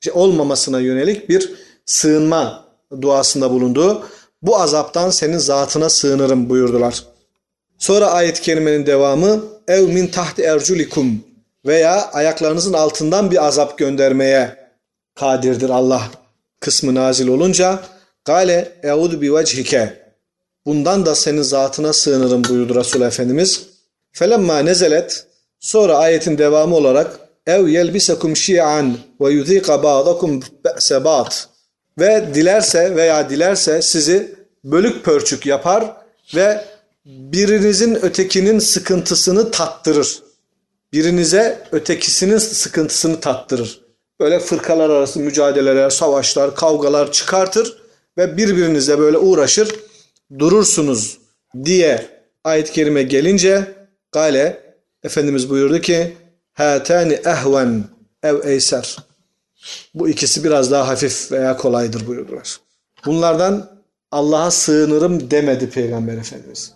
[SPEAKER 1] şey, olmamasına yönelik bir sığınma duasında bulundu. Bu azaptan senin zatına sığınırım buyurdular. Sonra ayet-i kerimenin devamı ev min tahti erculikum veya ayaklarınızın altından bir azap göndermeye kadirdir Allah kısmı nazil olunca gale eudu bi vechike bundan da senin zatına sığınırım buyurdu Resul Efendimiz. Felemma nezelet sonra ayetin devamı olarak ev yelbisekum şi'an ve yuzika ba'dakum be'se ba'd ve dilerse veya dilerse sizi bölük pörçük yapar ve birinizin ötekinin sıkıntısını tattırır. Birinize ötekisinin sıkıntısını tattırır. Böyle fırkalar arası mücadeleler, savaşlar, kavgalar çıkartır ve birbirinize böyle uğraşır durursunuz diye ayet-i kerime gelince Gale Efendimiz buyurdu ki Hatani ehven ev eyser. Bu ikisi biraz daha hafif veya kolaydır buyurdular. Bunlardan Allah'a sığınırım demedi Peygamber Efendimiz.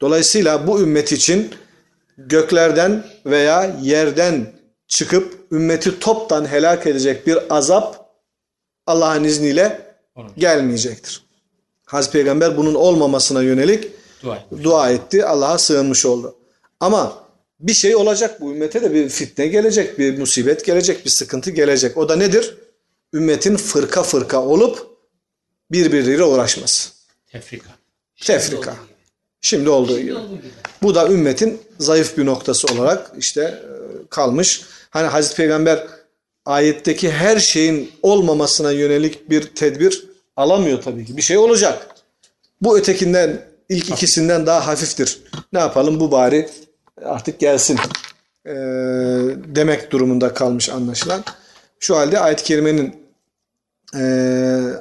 [SPEAKER 1] Dolayısıyla bu ümmet için göklerden veya yerden çıkıp ümmeti toptan helak edecek bir azap Allah'ın izniyle gelmeyecektir. Hazreti Peygamber bunun olmamasına yönelik
[SPEAKER 5] Dua
[SPEAKER 1] dua etti. Allah'a sığınmış oldu. Ama bir şey olacak bu ümmete de bir fitne gelecek, bir musibet gelecek, bir sıkıntı gelecek. O da nedir? Ümmetin fırka fırka olup birbiriyle uğraşması.
[SPEAKER 5] Tefrika.
[SPEAKER 1] Tefrika. Şimdi olduğu gibi. Bu da ümmetin zayıf bir noktası olarak işte e, kalmış. Hani Hazreti Peygamber ayetteki her şeyin olmamasına yönelik bir tedbir alamıyor tabii ki. Bir şey olacak. Bu ötekinden ilk ikisinden daha hafiftir. Ne yapalım bu bari artık gelsin e, demek durumunda kalmış anlaşılan. Şu halde ayet-i kerimenin e,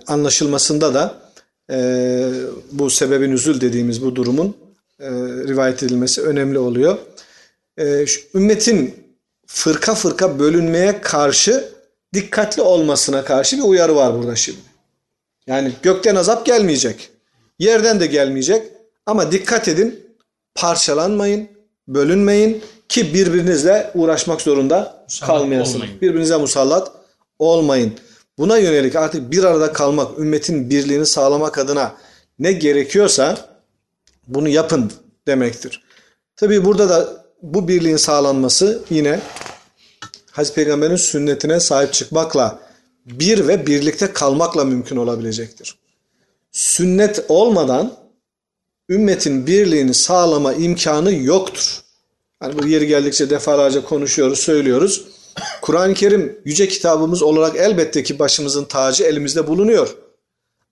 [SPEAKER 1] anlaşılmasında da e, bu sebebin üzül dediğimiz bu durumun e, rivayet edilmesi önemli oluyor. E, şu, ümmetin fırka fırka bölünmeye karşı dikkatli olmasına karşı bir uyarı var burada şimdi. Yani gökten azap gelmeyecek. Yerden de gelmeyecek. Ama dikkat edin parçalanmayın, bölünmeyin ki birbirinizle uğraşmak zorunda
[SPEAKER 5] Musallat
[SPEAKER 1] kalmayasınız.
[SPEAKER 5] olmayın.
[SPEAKER 1] Birbirinize musallat olmayın. Buna yönelik artık bir arada kalmak, ümmetin birliğini sağlamak adına ne gerekiyorsa bunu yapın demektir. Tabii burada da bu birliğin sağlanması yine Hazreti Peygamber'in sünnetine sahip çıkmakla bir ve birlikte kalmakla mümkün olabilecektir. Sünnet olmadan ümmetin birliğini sağlama imkanı yoktur. Hani bu yeri geldikçe defalarca konuşuyoruz, söylüyoruz. Kur'an-ı Kerim yüce kitabımız olarak elbette ki başımızın tacı elimizde bulunuyor.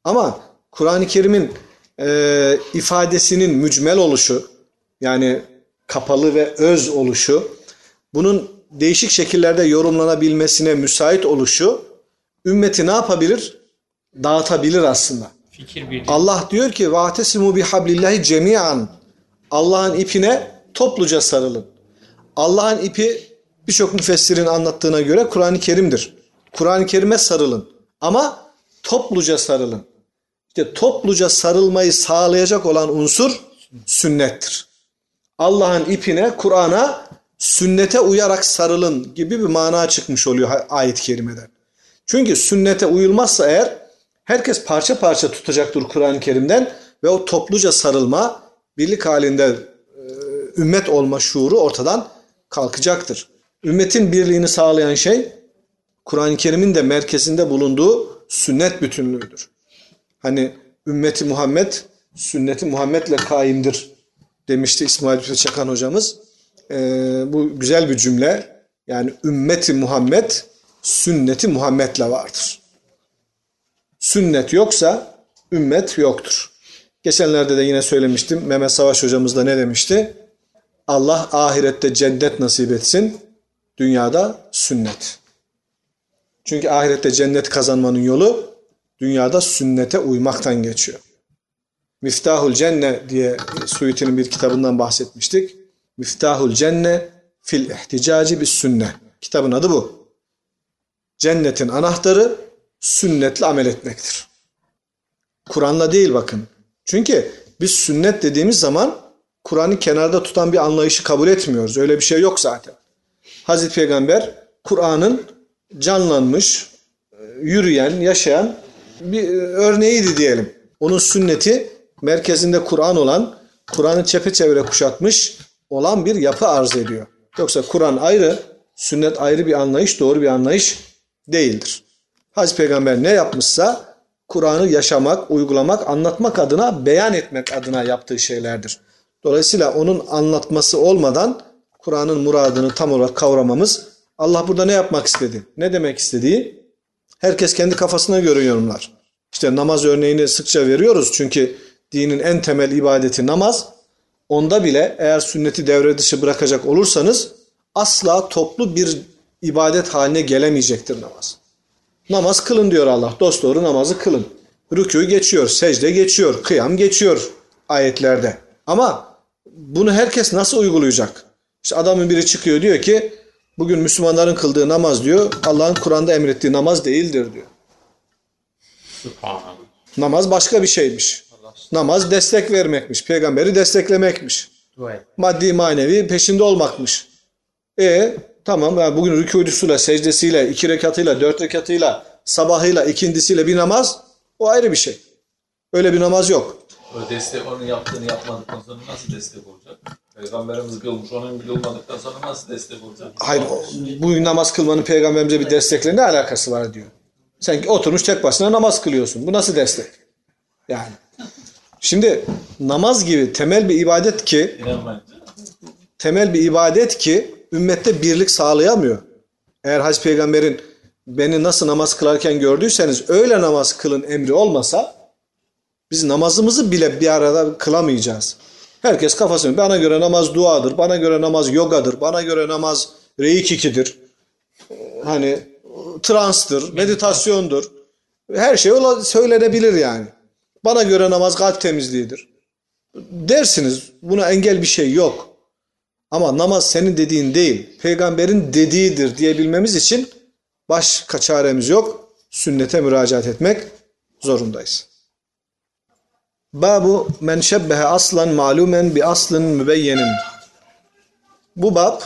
[SPEAKER 1] Ama Kur'an-ı Kerim'in e, ifadesinin mücmel oluşu yani kapalı ve öz oluşu bunun değişik şekillerde yorumlanabilmesine müsait oluşu ümmeti ne yapabilir? Dağıtabilir aslında.
[SPEAKER 5] Fikir birliği.
[SPEAKER 1] Allah diyor ki vahtesimu bihablillahi cemiyan. Allah'ın ipine topluca sarılın. Allah'ın ipi birçok müfessirin anlattığına göre Kur'an-ı Kerim'dir. Kur'an-ı Kerim'e sarılın. Ama topluca sarılın. İşte topluca sarılmayı sağlayacak olan unsur sünnettir. Allah'ın ipine, Kur'an'a, sünnete uyarak sarılın gibi bir mana çıkmış oluyor ayet-i kerimeden. Çünkü sünnete uyulmazsa eğer herkes parça parça tutacaktır Kur'an-ı Kerim'den ve o topluca sarılma, birlik halinde e, ümmet olma şuuru ortadan kalkacaktır. Ümmetin birliğini sağlayan şey Kur'an-ı Kerim'in de merkezinde bulunduğu sünnet bütünlüğüdür. Hani ümmeti Muhammed sünneti Muhammed'le kaimdir demişti İsmail Hüsnü Çakan hocamız. Ee, bu güzel bir cümle. Yani ümmeti Muhammed sünneti Muhammed'le vardır. Sünnet yoksa ümmet yoktur. Geçenlerde de yine söylemiştim. Mehmet Savaş hocamız da ne demişti? Allah ahirette cennet nasip etsin. Dünyada sünnet. Çünkü ahirette cennet kazanmanın yolu dünyada sünnete uymaktan geçiyor. Miftahul Cenne diye Suyuti'nin bir kitabından bahsetmiştik. Miftahul Cenne fil ihticaci bis sünne. Kitabın adı bu. Cennetin anahtarı sünnetle amel etmektir. Kur'an'la değil bakın. Çünkü biz sünnet dediğimiz zaman Kur'an'ı kenarda tutan bir anlayışı kabul etmiyoruz. Öyle bir şey yok zaten. Hazreti Peygamber Kur'an'ın canlanmış, yürüyen, yaşayan bir örneğiydi diyelim. Onun sünneti merkezinde Kur'an olan, Kur'an'ı çepeçevre kuşatmış olan bir yapı arz ediyor. Yoksa Kur'an ayrı, sünnet ayrı bir anlayış, doğru bir anlayış değildir. Hazreti Peygamber ne yapmışsa Kur'an'ı yaşamak, uygulamak, anlatmak adına, beyan etmek adına yaptığı şeylerdir. Dolayısıyla onun anlatması olmadan Kur'an'ın muradını tam olarak kavramamız Allah burada ne yapmak istedi? Ne demek istediği herkes kendi kafasına göre yorumlar. İşte namaz örneğini sıkça veriyoruz çünkü dinin en temel ibadeti namaz. Onda bile eğer sünneti devre dışı bırakacak olursanız asla toplu bir ibadet haline gelemeyecektir namaz. Namaz kılın diyor Allah. Dosdoğru namazı kılın. Rükû geçiyor, secde geçiyor, kıyam geçiyor ayetlerde. Ama bunu herkes nasıl uygulayacak? İşte adamın biri çıkıyor diyor ki bugün Müslümanların kıldığı namaz diyor Allah'ın Kur'an'da emrettiği namaz değildir diyor. Namaz başka bir şeymiş. Namaz destek vermekmiş. Peygamberi desteklemekmiş. Maddi manevi peşinde olmakmış. E tamam yani bugün rükûdüsüyle, secdesiyle, iki rekatıyla, dört rekatıyla, sabahıyla, ikindisiyle bir namaz o ayrı bir şey. Öyle bir namaz yok.
[SPEAKER 2] O destek onun yaptığını yapmadıktan sonra nasıl destek olacak? Peygamberimiz kılmış, onun kılmadıktan sonra nasıl destek olacak?
[SPEAKER 1] Hayır o- bu namaz kılmanın peygamberimize bir destekle ne alakası var diyor. Sen oturmuş tek başına namaz kılıyorsun. Bu nasıl destek? Yani. Şimdi namaz gibi temel bir ibadet ki temel bir ibadet ki ümmette birlik sağlayamıyor. Eğer Hazreti Peygamber'in beni nasıl namaz kılarken gördüyseniz öyle namaz kılın emri olmasa biz namazımızı bile bir arada kılamayacağız. Herkes kafasını bana göre namaz duadır, bana göre namaz yogadır, bana göre namaz reikikidir. Hani transtır, meditasyondur. Her şey söylenebilir yani. Bana göre namaz kalp temizliğidir. Dersiniz buna engel bir şey yok. Ama namaz senin dediğin değil, peygamberin dediğidir diyebilmemiz için başka çaremiz yok. Sünnete müracaat etmek zorundayız. Babu men şebbehe aslan malumen bi aslın mübeyyenin. Bu bab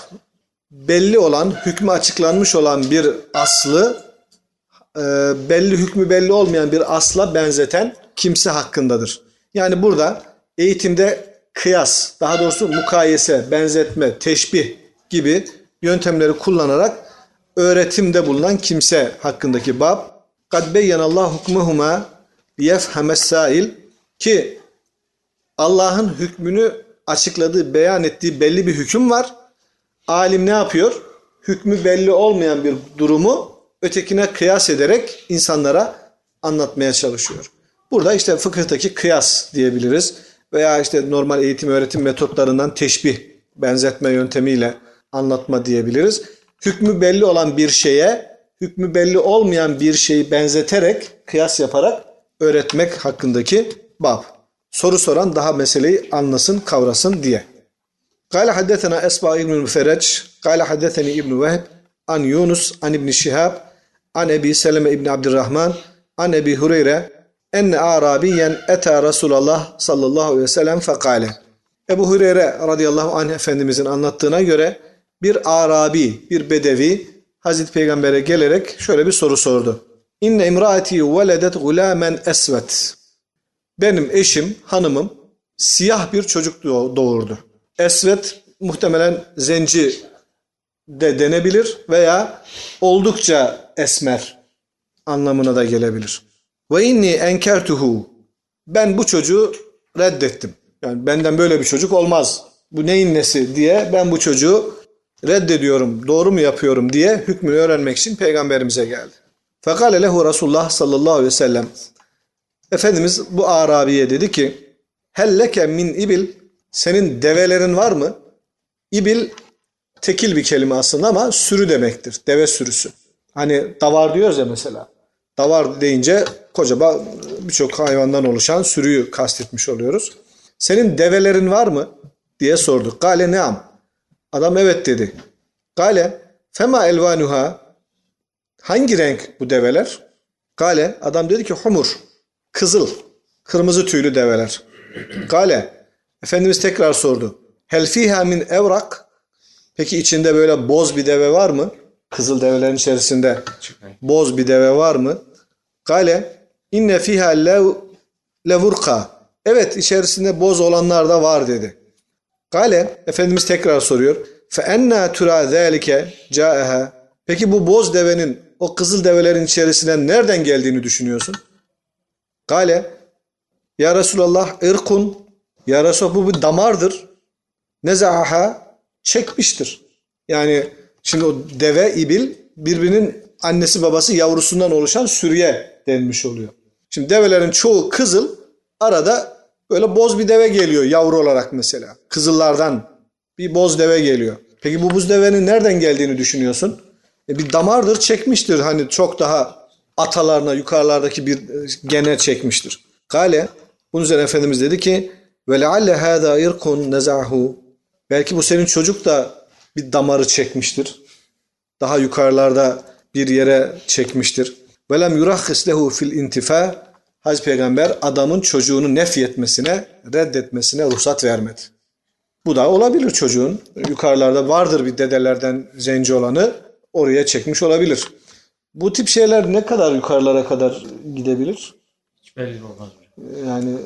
[SPEAKER 1] belli olan, hükmü açıklanmış olan bir aslı e, belli hükmü belli olmayan bir asla benzeten kimse hakkındadır. Yani burada eğitimde kıyas, daha doğrusu mukayese, benzetme, teşbih gibi yöntemleri kullanarak öğretimde bulunan kimse hakkındaki bab. Kad beyyenallahu hukmuhuma liyefhames sail ki Allah'ın hükmünü açıkladığı, beyan ettiği belli bir hüküm var. Alim ne yapıyor? Hükmü belli olmayan bir durumu ötekine kıyas ederek insanlara anlatmaya çalışıyor. Burada işte fıkıhtaki kıyas diyebiliriz veya işte normal eğitim öğretim metotlarından teşbih, benzetme yöntemiyle anlatma diyebiliriz. Hükmü belli olan bir şeye, hükmü belli olmayan bir şeyi benzeterek, kıyas yaparak öğretmek hakkındaki Bab. Soru soran daha meseleyi anlasın, kavrasın diye. Kale haddetena Esba İbnül Müferec, Kale haddeteni İbn Vehb, An Yunus, An İbn Şihab, An Ebi Seleme İbn Abdurrahman, An Ebi Hureyre, Enne Arabiyen eta Resulallah sallallahu aleyhi ve sellem fekale. Ebu Hureyre radıyallahu anh Efendimizin anlattığına göre bir Arabi, bir Bedevi Hazreti Peygamber'e gelerek şöyle bir soru sordu. İnne imraati veledet gulamen esvet. Benim eşim, hanımım siyah bir çocuk doğ- doğurdu. Esvet muhtemelen zenci de denebilir veya oldukça esmer anlamına da gelebilir. Ve inni enkertuhu. Ben bu çocuğu reddettim. Yani benden böyle bir çocuk olmaz. Bu neyin nesi diye ben bu çocuğu reddediyorum, doğru mu yapıyorum diye hükmünü öğrenmek için peygamberimize geldi. Fekale lehu Resulullah sallallahu aleyhi ve sellem. Efendimiz bu Arabiye dedi ki Helleke min ibil senin develerin var mı? İbil tekil bir kelime aslında ama sürü demektir. Deve sürüsü. Hani davar diyoruz ya mesela. Davar deyince kocaman birçok hayvandan oluşan sürüyü kastetmiş oluyoruz. Senin develerin var mı? diye sorduk. Gale neam. Adam evet dedi. Gale fema elvanuha. Hangi renk bu develer? Gale adam dedi ki humur. Kızıl. Kırmızı tüylü develer. Gale Efendimiz tekrar sordu. Hel fiha min evrak. Peki içinde böyle boz bir deve var mı? Kızıl develerin içerisinde boz bir deve var mı? Gale inne fiha lev, levurka. Evet içerisinde boz olanlar da var dedi. Gale Efendimiz tekrar soruyor. Fe enna tura zâlike câeha. Peki bu boz devenin o kızıl develerin içerisinden nereden geldiğini düşünüyorsun? Gale Ya Resulallah ırkun Ya Resulallah bu bir damardır. Nezaha çekmiştir. Yani şimdi o deve ibil birbirinin annesi babası yavrusundan oluşan sürüye denmiş oluyor. Şimdi develerin çoğu kızıl arada böyle boz bir deve geliyor yavru olarak mesela. Kızıllardan bir boz deve geliyor. Peki bu boz devenin nereden geldiğini düşünüyorsun? E bir damardır çekmiştir hani çok daha atalarına yukarılardaki bir e, gene çekmiştir. Kale bunun üzerine Efendimiz dedi ki ve lealle hâzâ irkun nezahu Belki bu senin çocuk da bir damarı çekmiştir. Daha yukarılarda bir yere çekmiştir. Velem yurahhis lehu fil intifa. Hazreti Peygamber adamın çocuğunu nefyetmesine, reddetmesine ruhsat vermedi. Bu da olabilir çocuğun. Yukarılarda vardır bir dedelerden zenci olanı oraya çekmiş olabilir. Bu tip şeyler ne kadar yukarılara kadar gidebilir?
[SPEAKER 5] Hiç belli olmaz.
[SPEAKER 1] Yani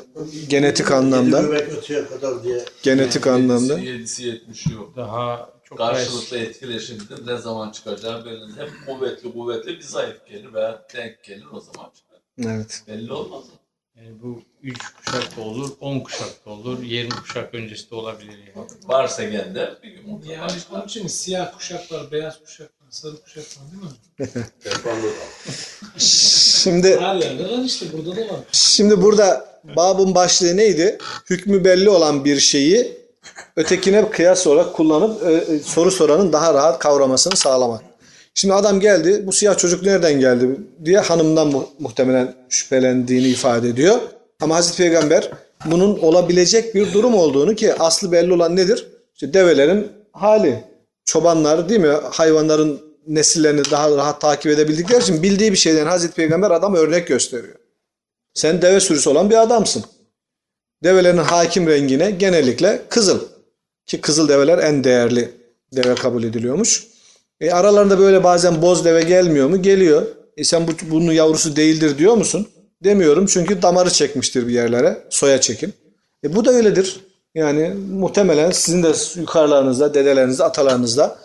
[SPEAKER 1] genetik anlamda,
[SPEAKER 3] öteye kadar diye.
[SPEAKER 1] genetik anlamda.
[SPEAKER 2] Yedisi, yedisi yetmişi yok.
[SPEAKER 5] Daha çok
[SPEAKER 2] Karşılıklı etkileşimde ne zaman çıkacağı belli. değil. Hep kuvvetli kuvvetli bir zayıf gelir veya denk gelir o zaman çıkar.
[SPEAKER 1] Evet.
[SPEAKER 2] Belli olmaz.
[SPEAKER 5] Yani bu 3 kuşak da olur, 10 kuşak da olur, 20 kuşak öncesi de olabilir yani.
[SPEAKER 2] Varsa gende bir gün mutlaka
[SPEAKER 6] Yani
[SPEAKER 2] çıkar.
[SPEAKER 6] onun için siyah kuşak var, beyaz kuşak var, sarı kuşak var değil mi?
[SPEAKER 1] Şimdi
[SPEAKER 6] var işte, burada da var.
[SPEAKER 1] Şimdi burada babın başlığı neydi? Hükmü belli olan bir şeyi ötekine kıyas olarak kullanıp e, e, soru soranın daha rahat kavramasını sağlamak. Şimdi adam geldi, bu siyah çocuk nereden geldi diye hanımdan mu- muhtemelen şüphelendiğini ifade ediyor. Ama Hazreti Peygamber bunun olabilecek bir durum olduğunu ki aslı belli olan nedir? İşte develerin hali. Çobanlar değil mi? Hayvanların nesillerini daha rahat takip edebildikleri için bildiği bir şeyden Hazreti Peygamber adam örnek gösteriyor. Sen deve sürüsü olan bir adamsın. Develerin hakim rengine genellikle kızıl. Ki kızıl develer en değerli deve kabul ediliyormuş. E aralarında böyle bazen boz deve gelmiyor mu? Geliyor. E sen bu, bunun yavrusu değildir diyor musun? Demiyorum çünkü damarı çekmiştir bir yerlere. Soya çekim. E bu da öyledir. Yani muhtemelen sizin de yukarılarınızda, dedelerinizde, atalarınızda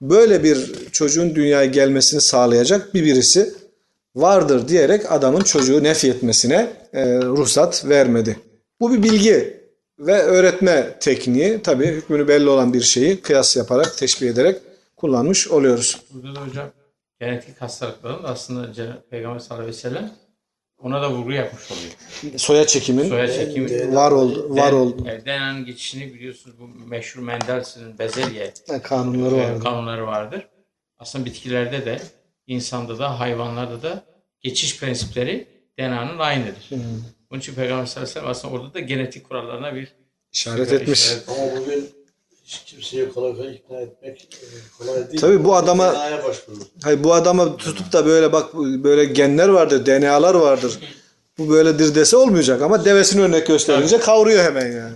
[SPEAKER 1] böyle bir çocuğun dünyaya gelmesini sağlayacak bir birisi vardır diyerek adamın çocuğu nefyetmesine e, ruhsat vermedi. Bu bir bilgi ve öğretme tekniği tabii hükmünü belli olan bir şeyi kıyas yaparak, teşbih ederek kullanmış oluyoruz.
[SPEAKER 5] Burada da hocam genetik hastalıkların da aslında Peygamber sallallahu aleyhi ve sellem ona da vurgu yapmış oluyor.
[SPEAKER 1] Soya çekimin
[SPEAKER 5] Soya çekimi
[SPEAKER 1] var oldu, var oldu.
[SPEAKER 5] e, DNA'nın geçişini biliyorsunuz bu meşhur Mendelssohn'un bezelye
[SPEAKER 1] kanunları
[SPEAKER 5] e,
[SPEAKER 1] var.
[SPEAKER 5] kanunları vardır. Aslında bitkilerde de, insanda da, hayvanlarda da geçiş prensipleri DNA'nın aynıdır. Onun için Peygamber sallallahu aleyhi ve sellem aslında orada da genetik kurallarına bir
[SPEAKER 1] İşaret etmiş.
[SPEAKER 5] işaret-
[SPEAKER 3] Ama bugün hiç kimseye kolay kolay ikna etmek e, kolay değil.
[SPEAKER 1] Tabii bu adama-
[SPEAKER 3] Binaya başvurur.
[SPEAKER 1] Hayır, bu adama tutup da böyle bak böyle genler vardır, DNA'lar vardır. Bu böyledir dese olmayacak ama devesini örnek gösterince kavruyor hemen yani.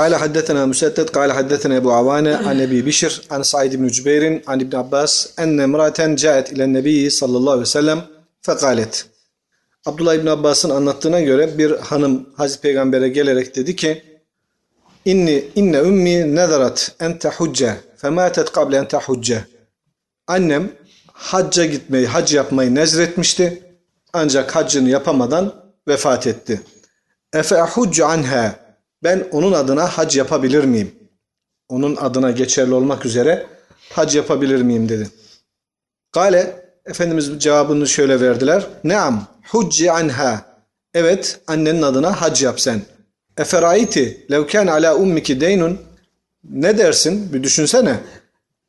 [SPEAKER 1] قال حدثنا مسدد قال حدثنا أبو عوانة عن أبي بشر عن سعيد بن جبير عن ابن عباس أن امرأة جاءت إلى النبي صلى الله عليه وسلم فقالت Abdullah İbn Abbas'ın anlattığına göre bir hanım Hazreti Peygamber'e gelerek dedi ki İnni inne ummi nezarat en tehujce fematet kable en tehujce Annem hacca gitmeyi, hac yapmayı nezretmişti. Ancak haccını yapamadan vefat etti. Efe ahujcu anha. Ben onun adına hac yapabilir miyim? Onun adına geçerli olmak üzere hac yapabilir miyim dedi. Gale Efendimiz cevabını şöyle verdiler. Neam hucci anha. Evet annenin adına hac yap sen. Eferaiti lev kâne ala ummiki deynun. Ne dersin? Bir düşünsene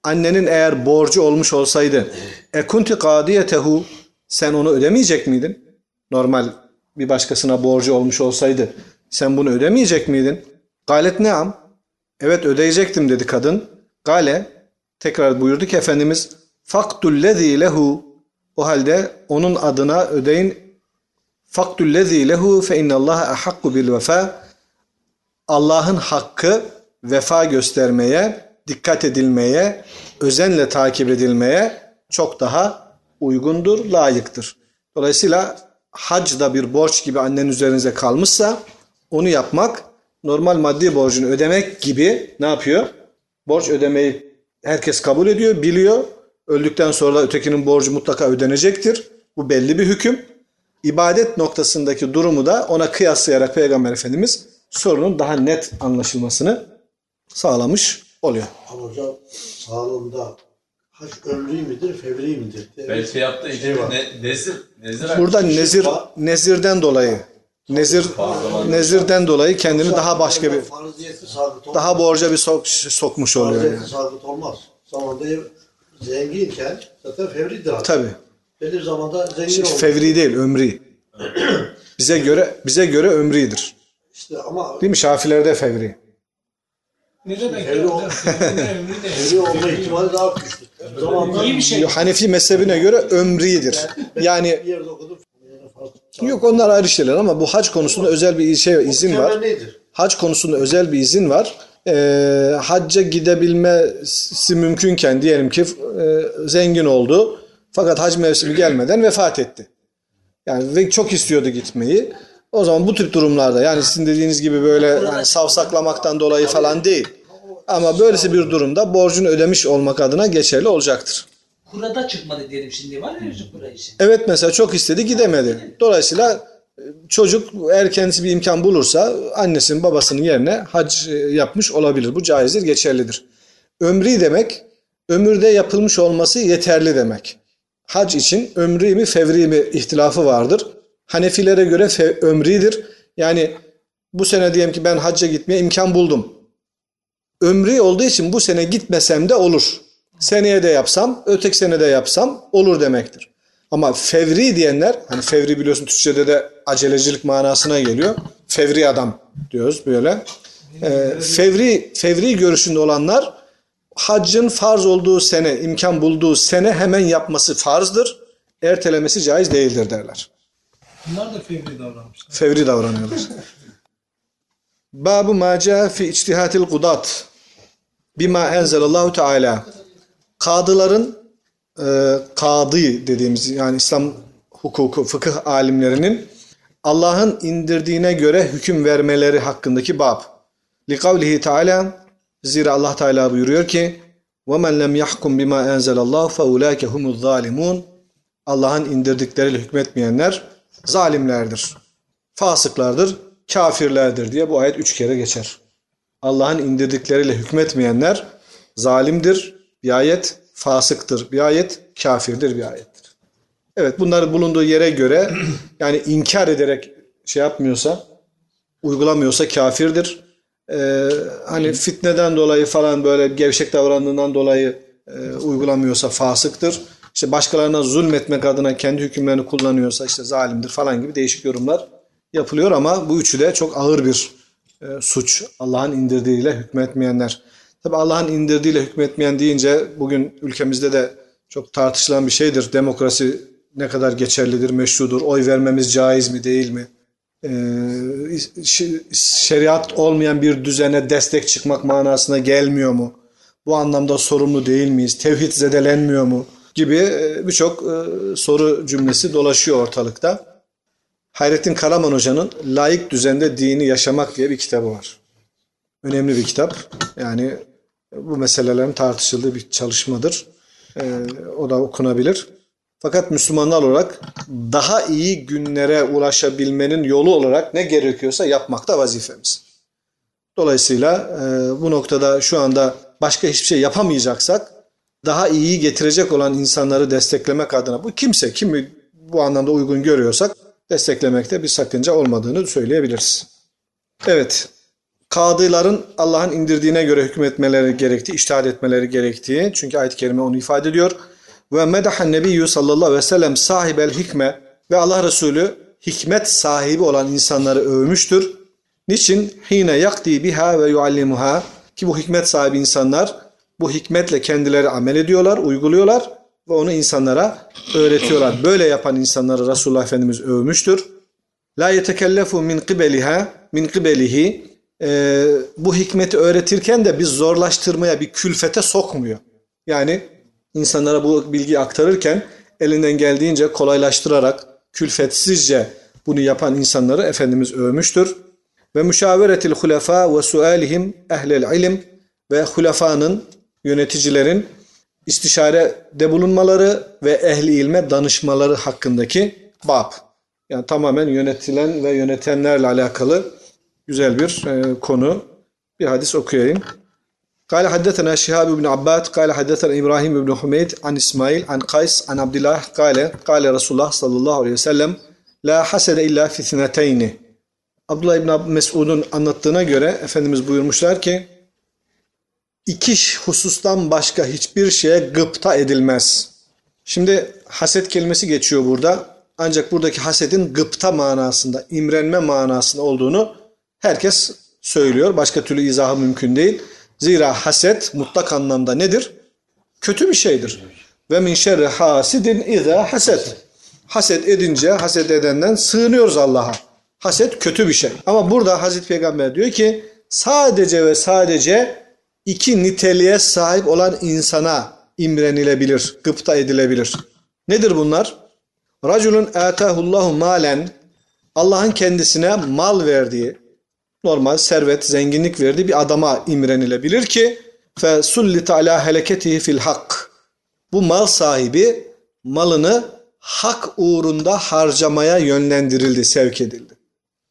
[SPEAKER 1] annenin eğer borcu olmuş olsaydı ekunti kadiyetehu Sen onu ödemeyecek miydin? Normal bir başkasına borcu olmuş olsaydı sen bunu ödemeyecek miydin? Galet neam? Evet ödeyecektim dedi kadın. Gale tekrar buyurdu ki Efendimiz faktullezî lehu o halde onun adına ödeyin faktullezî lehu fe innallâhe ahakku bil vefa Allah'ın hakkı vefa göstermeye, dikkat edilmeye, özenle takip edilmeye çok daha uygundur, layıktır. Dolayısıyla hac da bir borç gibi annenin üzerinize kalmışsa onu yapmak normal maddi borcunu ödemek gibi ne yapıyor? Borç ödemeyi herkes kabul ediyor, biliyor. Öldükten sonra ötekinin borcu mutlaka ödenecektir. Bu belli bir hüküm. İbadet noktasındaki durumu da ona kıyaslayarak Peygamber Efendimiz sorunun daha net anlaşılmasını sağlamış oluyor.
[SPEAKER 3] Ama hocam sağlığında haç ömrü midir, fevri midir?
[SPEAKER 2] Belki yaptığı
[SPEAKER 3] şey
[SPEAKER 2] şey
[SPEAKER 3] var.
[SPEAKER 2] ne, nezir. Nezir
[SPEAKER 1] Burada nezir nezirden dolayı nezir nezirden dolayı kendini daha başka bir daha borca bir sok- sokmuş oluyor. Yani.
[SPEAKER 3] Farziyeti sabit olmaz. Zamanında zenginken zaten fevridir abi.
[SPEAKER 1] Tabii.
[SPEAKER 3] Bir zamanda zengin
[SPEAKER 1] Şimdi fevri değil, ömri. Bize göre bize göre ömridir.
[SPEAKER 3] İşte ama
[SPEAKER 1] Değil mi? Şafilerde fevri.
[SPEAKER 6] Ne demek ömrü de.
[SPEAKER 3] fevri olma ihtimali daha güçlü. Zamanında
[SPEAKER 6] İyi bir şey.
[SPEAKER 1] Hanefi mezhebine göre ömridir. Yani
[SPEAKER 3] bir yerde okudum. Yani farz-
[SPEAKER 1] yok onlar ayrı şeyler ama bu hac konusunda özel bir şey izin var.
[SPEAKER 3] Nedir?
[SPEAKER 1] Hac konusunda özel bir izin var. Ee, hacca gidebilmesi mümkünken diyelim ki e, zengin oldu. Fakat hac mevsimi gelmeden vefat etti. Yani ve çok istiyordu gitmeyi. O zaman bu tip durumlarda yani sizin dediğiniz gibi böyle yani savsaklamaktan dolayı falan değil. Ama böylesi bir durumda borcunu ödemiş olmak adına geçerli olacaktır.
[SPEAKER 7] Kurada çıkmadı diyelim şimdi var ya kura işi.
[SPEAKER 1] Evet mesela çok istedi gidemedi. Dolayısıyla e, çocuk eğer kendisi bir imkan bulursa annesinin babasının yerine hac e, yapmış olabilir. Bu caizdir, geçerlidir. Ömri demek ömürde yapılmış olması yeterli demek. Hac için ömri mi fevri mi ihtilafı vardır. Hanefilere göre ömridir. Yani bu sene diyelim ki ben hacca gitmeye imkan buldum. Ömri olduğu için bu sene gitmesem de olur. Seneye de yapsam, öteki sene de yapsam olur demektir. Ama fevri diyenler, hani fevri biliyorsun Türkçe'de de acelecilik manasına geliyor. Fevri adam diyoruz böyle. Ee, fevri fevri görüşünde olanlar haccın farz olduğu sene, imkan bulduğu sene hemen yapması farzdır. Ertelemesi caiz değildir derler.
[SPEAKER 6] Bunlar da fevri davranmışlar.
[SPEAKER 1] Fevri davranıyorlar. Babu ma caa fi içtihatil kudat bima enzelallahu teala. Kadıların e, kadı dediğimiz yani İslam hukuku, fıkıh alimlerinin Allah'ın indirdiğine göre hüküm vermeleri hakkındaki bab. Li kavlihi Teala zira Allah Teala buyuruyor ki وَمَنْ لَمْ يَحْكُمْ بِمَا اَنْزَلَ اللّٰهُ فَاُولَٰئِكَ هُمُ الظَّالِمُونَ Allah'ın indirdikleriyle hükmetmeyenler zalimlerdir, fasıklardır, kafirlerdir diye bu ayet üç kere geçer. Allah'ın indirdikleriyle hükmetmeyenler zalimdir bir ayet, fasıktır bir ayet, kafirdir bir ayettir. Evet bunları bulunduğu yere göre yani inkar ederek şey yapmıyorsa, uygulamıyorsa kafirdir. Ee, hani fitneden dolayı falan böyle gevşek davrandığından dolayı e, uygulamıyorsa fasıktır. İşte başkalarına zulmetmek adına kendi hükümlerini kullanıyorsa işte zalimdir falan gibi değişik yorumlar yapılıyor ama bu üçü de çok ağır bir e, suç. Allah'ın indirdiğiyle hükmetmeyenler. Tabi Allah'ın indirdiğiyle hükmetmeyen deyince bugün ülkemizde de çok tartışılan bir şeydir. Demokrasi ne kadar geçerlidir, meşrudur, oy vermemiz caiz mi değil mi? Şi- şeriat olmayan bir düzene destek çıkmak manasına gelmiyor mu? Bu anlamda sorumlu değil miyiz? Tevhid zedelenmiyor mu? Gibi e, birçok e, soru cümlesi dolaşıyor ortalıkta. Hayrettin Karaman Hoca'nın Layık Düzende Dini Yaşamak diye bir kitabı var. Önemli bir kitap. Yani bu meselelerin tartışıldığı bir çalışmadır. Ee, o da okunabilir. Fakat Müslümanlar olarak daha iyi günlere ulaşabilmenin yolu olarak ne gerekiyorsa yapmak da vazifemiz. Dolayısıyla e, bu noktada şu anda başka hiçbir şey yapamayacaksak daha iyiyi getirecek olan insanları desteklemek adına bu kimse kimi bu anlamda uygun görüyorsak desteklemekte bir sakınca olmadığını söyleyebiliriz. Evet, kadıların Allah'ın indirdiğine göre hükmetmeleri gerektiği, iştihad etmeleri gerektiği çünkü ayet-i kerime onu ifade ediyor. ve medahan nebiyyü sallallahu aleyhi ve sellem sahibel hikme ve Allah Resulü hikmet sahibi olan insanları övmüştür. Niçin? Hine yakdi biha ve yuallimuha ki bu hikmet sahibi insanlar bu hikmetle kendileri amel ediyorlar, uyguluyorlar ve onu insanlara öğretiyorlar. Böyle yapan insanları Resulullah Efendimiz övmüştür. La yetekellefu min kibeliha min kibelihi Ee, bu hikmeti öğretirken de bir zorlaştırmaya, bir külfete sokmuyor. Yani insanlara bu bilgiyi aktarırken elinden geldiğince kolaylaştırarak, külfetsizce bunu yapan insanları Efendimiz övmüştür. Ve müşaveretil hulefa ve sualihim ehlel ilim ve hulefanın, yöneticilerin istişarede bulunmaları ve ehli ilme danışmaları hakkındaki bab. Yani tamamen yönetilen ve yönetenlerle alakalı güzel bir e, konu. Bir hadis okuyayım. قال حدثنا شهاب بن عباد قال حدثنا إبراهيم بن حميد عن إسماعيل عن قيس عن عبد الله قال قال رسول الله صلى الله عليه وسلم لا حسد إلا في اثنتين Abdullah İbn Mesud'un anlattığına göre Efendimiz buyurmuşlar ki iki husustan başka hiçbir şeye gıpta edilmez. Şimdi haset kelimesi geçiyor burada. Ancak buradaki hasedin gıpta manasında, imrenme manasında olduğunu herkes söylüyor. Başka türlü izahı mümkün değil. Zira haset mutlak anlamda nedir? Kötü bir şeydir. Ve min şerri hasidin iza haset. Haset edince haset edenden sığınıyoruz Allah'a. Haset kötü bir şey. Ama burada Hazreti Peygamber diyor ki sadece ve sadece iki niteliğe sahip olan insana imrenilebilir, gıpta edilebilir. Nedir bunlar? Raculun atahullahu malen Allah'ın kendisine mal verdiği, normal servet, zenginlik verdiği bir adama imrenilebilir ki fe sullita ala heleketihi fil hak. Bu mal sahibi malını hak uğrunda harcamaya yönlendirildi, sevk edildi.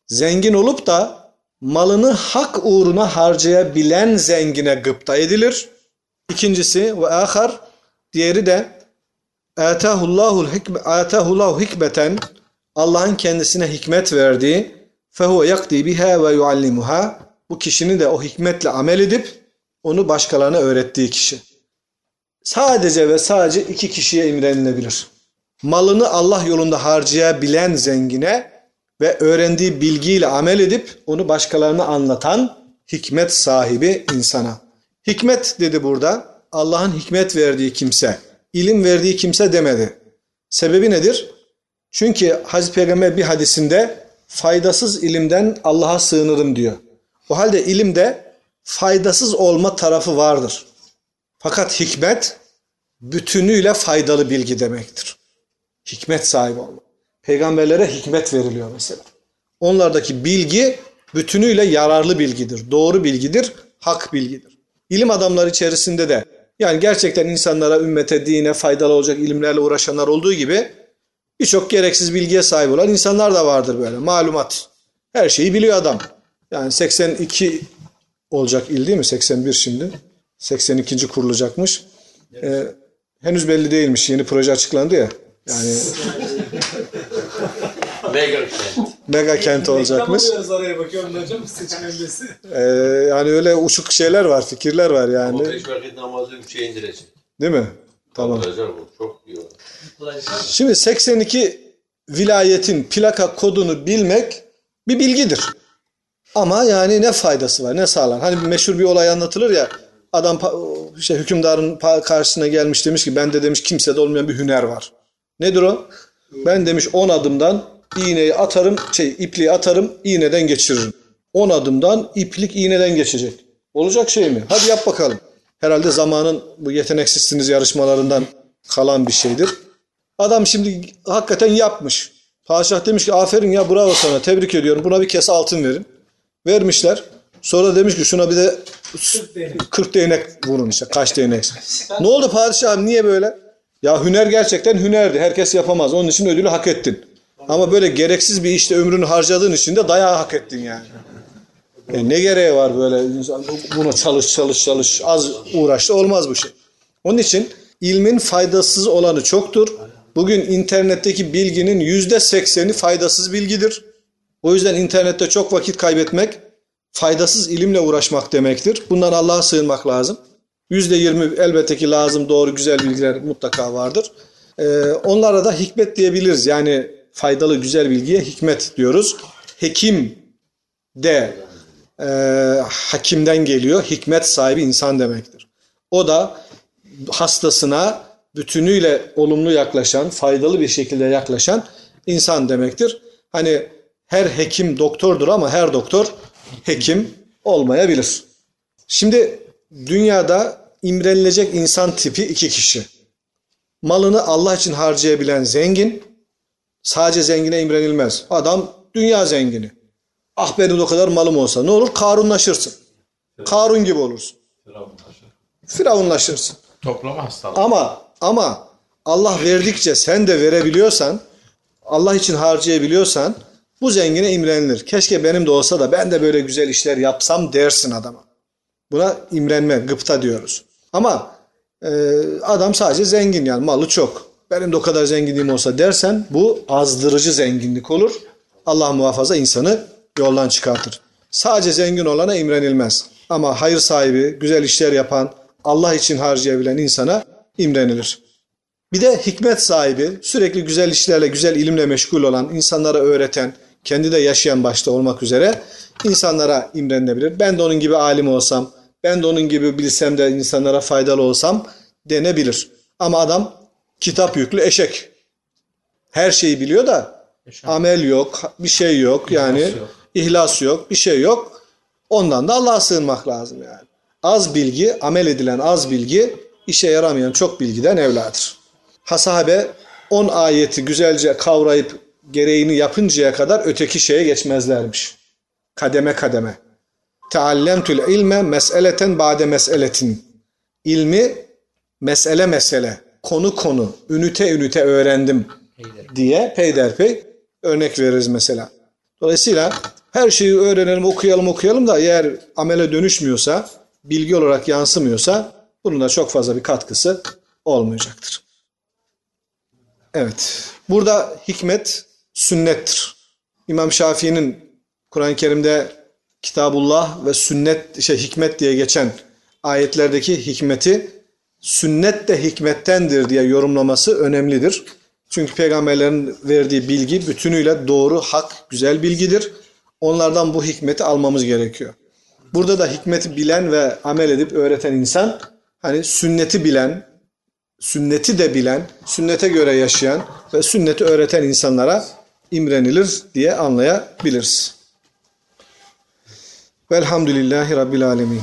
[SPEAKER 1] Zengin olup da malını hak uğruna harcayabilen zengine gıpta edilir. İkincisi ve ahar diğeri de Atahullahul hikme atahullahu hikmeten Allah'ın kendisine hikmet verdiği fehuve yakdi biha ve yuallimuha bu kişinin de o hikmetle amel edip onu başkalarına öğrettiği kişi. Sadece ve sadece iki kişiye imrenilebilir. Malını Allah yolunda harcayabilen zengine ve öğrendiği bilgiyle amel edip onu başkalarına anlatan hikmet sahibi insana. Hikmet dedi burada. Allah'ın hikmet verdiği kimse, ilim verdiği kimse demedi. Sebebi nedir? Çünkü Hazreti Peygamber bir hadisinde faydasız ilimden Allah'a sığınırım diyor. O halde ilimde faydasız olma tarafı vardır. Fakat hikmet bütünüyle faydalı bilgi demektir. Hikmet sahibi olma. Peygamberlere hikmet veriliyor mesela. Onlardaki bilgi bütünüyle yararlı bilgidir, doğru bilgidir, hak bilgidir. İlim adamları içerisinde de yani gerçekten insanlara, ümmete, dine faydalı olacak ilimlerle uğraşanlar olduğu gibi birçok gereksiz bilgiye sahip olan insanlar da vardır böyle. Malumat. Her şeyi biliyor adam. Yani 82 olacak il değil mi? 81 şimdi. 82. kurulacakmış. Ee, henüz belli değilmiş. Yeni proje açıklandı ya. Yani
[SPEAKER 8] Mega kent.
[SPEAKER 1] mega kent olacakmış.
[SPEAKER 6] Biraz araya bakıyorum hocam seçim öncesi.
[SPEAKER 1] Ee, yani öyle uçuk şeyler var, fikirler var
[SPEAKER 8] Ama
[SPEAKER 1] yani.
[SPEAKER 8] beş vakit namazı üçe indirecek.
[SPEAKER 1] Değil mi? Tamam.
[SPEAKER 8] Bu. Çok iyi.
[SPEAKER 1] Şimdi 82 vilayetin plaka kodunu bilmek bir bilgidir. Ama yani ne faydası var, ne sağlar? Hani bir meşhur bir olay anlatılır ya. Adam işte hükümdarın karşısına gelmiş demiş ki bende demiş kimsede olmayan bir hüner var. Nedir o? Ben demiş 10 adımdan iğneyi atarım, şey ipliği atarım, iğneden geçiririm. 10 adımdan iplik iğneden geçecek. Olacak şey mi? Hadi yap bakalım. Herhalde zamanın bu yeteneksizsiniz yarışmalarından kalan bir şeydir. Adam şimdi hakikaten yapmış. Padişah demiş ki aferin ya bravo sana tebrik ediyorum. Buna bir kese altın verin. Vermişler. Sonra demiş ki şuna bir de 40 değnek vurun işte. Kaç değnek. Ne oldu padişahım niye böyle? Ya hüner gerçekten hünerdi. Herkes yapamaz. Onun için ödülü hak ettin. Ama böyle gereksiz bir işte ömrünü harcadığın için de dayağı hak ettin yani. E ne gereği var böyle buna çalış çalış çalış az uğraşta olmaz bu şey. Onun için ilmin faydasız olanı çoktur. Bugün internetteki bilginin yüzde sekseni faydasız bilgidir. O yüzden internette çok vakit kaybetmek faydasız ilimle uğraşmak demektir. Bundan Allah'a sığınmak lazım. Yüzde yirmi elbette ki lazım doğru güzel bilgiler mutlaka vardır. Ee, onlara da hikmet diyebiliriz. Yani faydalı güzel bilgiye hikmet diyoruz. Hekim de e, hakimden geliyor. Hikmet sahibi insan demektir. O da hastasına bütünüyle olumlu yaklaşan, faydalı bir şekilde yaklaşan insan demektir. Hani her hekim doktordur ama her doktor hekim olmayabilir. Şimdi dünyada imrenilecek insan tipi iki kişi. Malını Allah için harcayabilen zengin, sadece zengine imrenilmez. Adam dünya zengini. Ah benim o kadar malım olsa ne olur? Karunlaşırsın. Karun gibi olursun.
[SPEAKER 2] Firavunlaşır.
[SPEAKER 1] Firavunlaşırsın.
[SPEAKER 5] Toplama hastalığı.
[SPEAKER 1] Ama ama Allah verdikçe sen de verebiliyorsan, Allah için harcayabiliyorsan bu zengine imrenilir. Keşke benim de olsa da ben de böyle güzel işler yapsam dersin adama. Buna imrenme, gıpta diyoruz. Ama e, adam sadece zengin yani malı çok. Benim de o kadar zenginliğim olsa dersen bu azdırıcı zenginlik olur. Allah muhafaza insanı yoldan çıkartır. Sadece zengin olana imrenilmez. Ama hayır sahibi, güzel işler yapan, Allah için harcayabilen insana imrenilir. Bir de hikmet sahibi, sürekli güzel işlerle, güzel ilimle meşgul olan, insanlara öğreten, kendi de yaşayan başta olmak üzere insanlara imrenilebilir. Ben de onun gibi alim olsam, ben de onun gibi bilsem de insanlara faydalı olsam denebilir. Ama adam kitap yüklü eşek. Her şeyi biliyor da amel yok, bir şey yok yani
[SPEAKER 5] yok.
[SPEAKER 1] ihlas yok, bir şey yok. Ondan da Allah'a sığınmak lazım yani. Az bilgi, amel edilen az bilgi işe yaramayan çok bilgiden evladır. Hasabe 10 ayeti güzelce kavrayıp gereğini yapıncaya kadar öteki şeye geçmezlermiş. Kademe kademe. Teallemtül ilme meseleten ba'de meseletin. İlmi mesele mesele, konu konu, ünite ünite öğrendim diye peyderpey örnek veririz mesela. Dolayısıyla her şeyi öğrenelim, okuyalım, okuyalım da eğer amele dönüşmüyorsa, bilgi olarak yansımıyorsa bunun da çok fazla bir katkısı olmayacaktır. Evet. Burada hikmet sünnettir. İmam Şafii'nin Kur'an-ı Kerim'de Kitabullah ve sünnet şey hikmet diye geçen ayetlerdeki hikmeti sünnet de hikmettendir diye yorumlaması önemlidir. Çünkü peygamberlerin verdiği bilgi bütünüyle doğru, hak, güzel bilgidir. Onlardan bu hikmeti almamız gerekiyor. Burada da hikmeti bilen ve amel edip öğreten insan hani sünneti bilen, sünneti de bilen, sünnete göre yaşayan ve sünneti öğreten insanlara imrenilir diye anlayabiliriz. Velhamdülillahi Rabbil Alemin.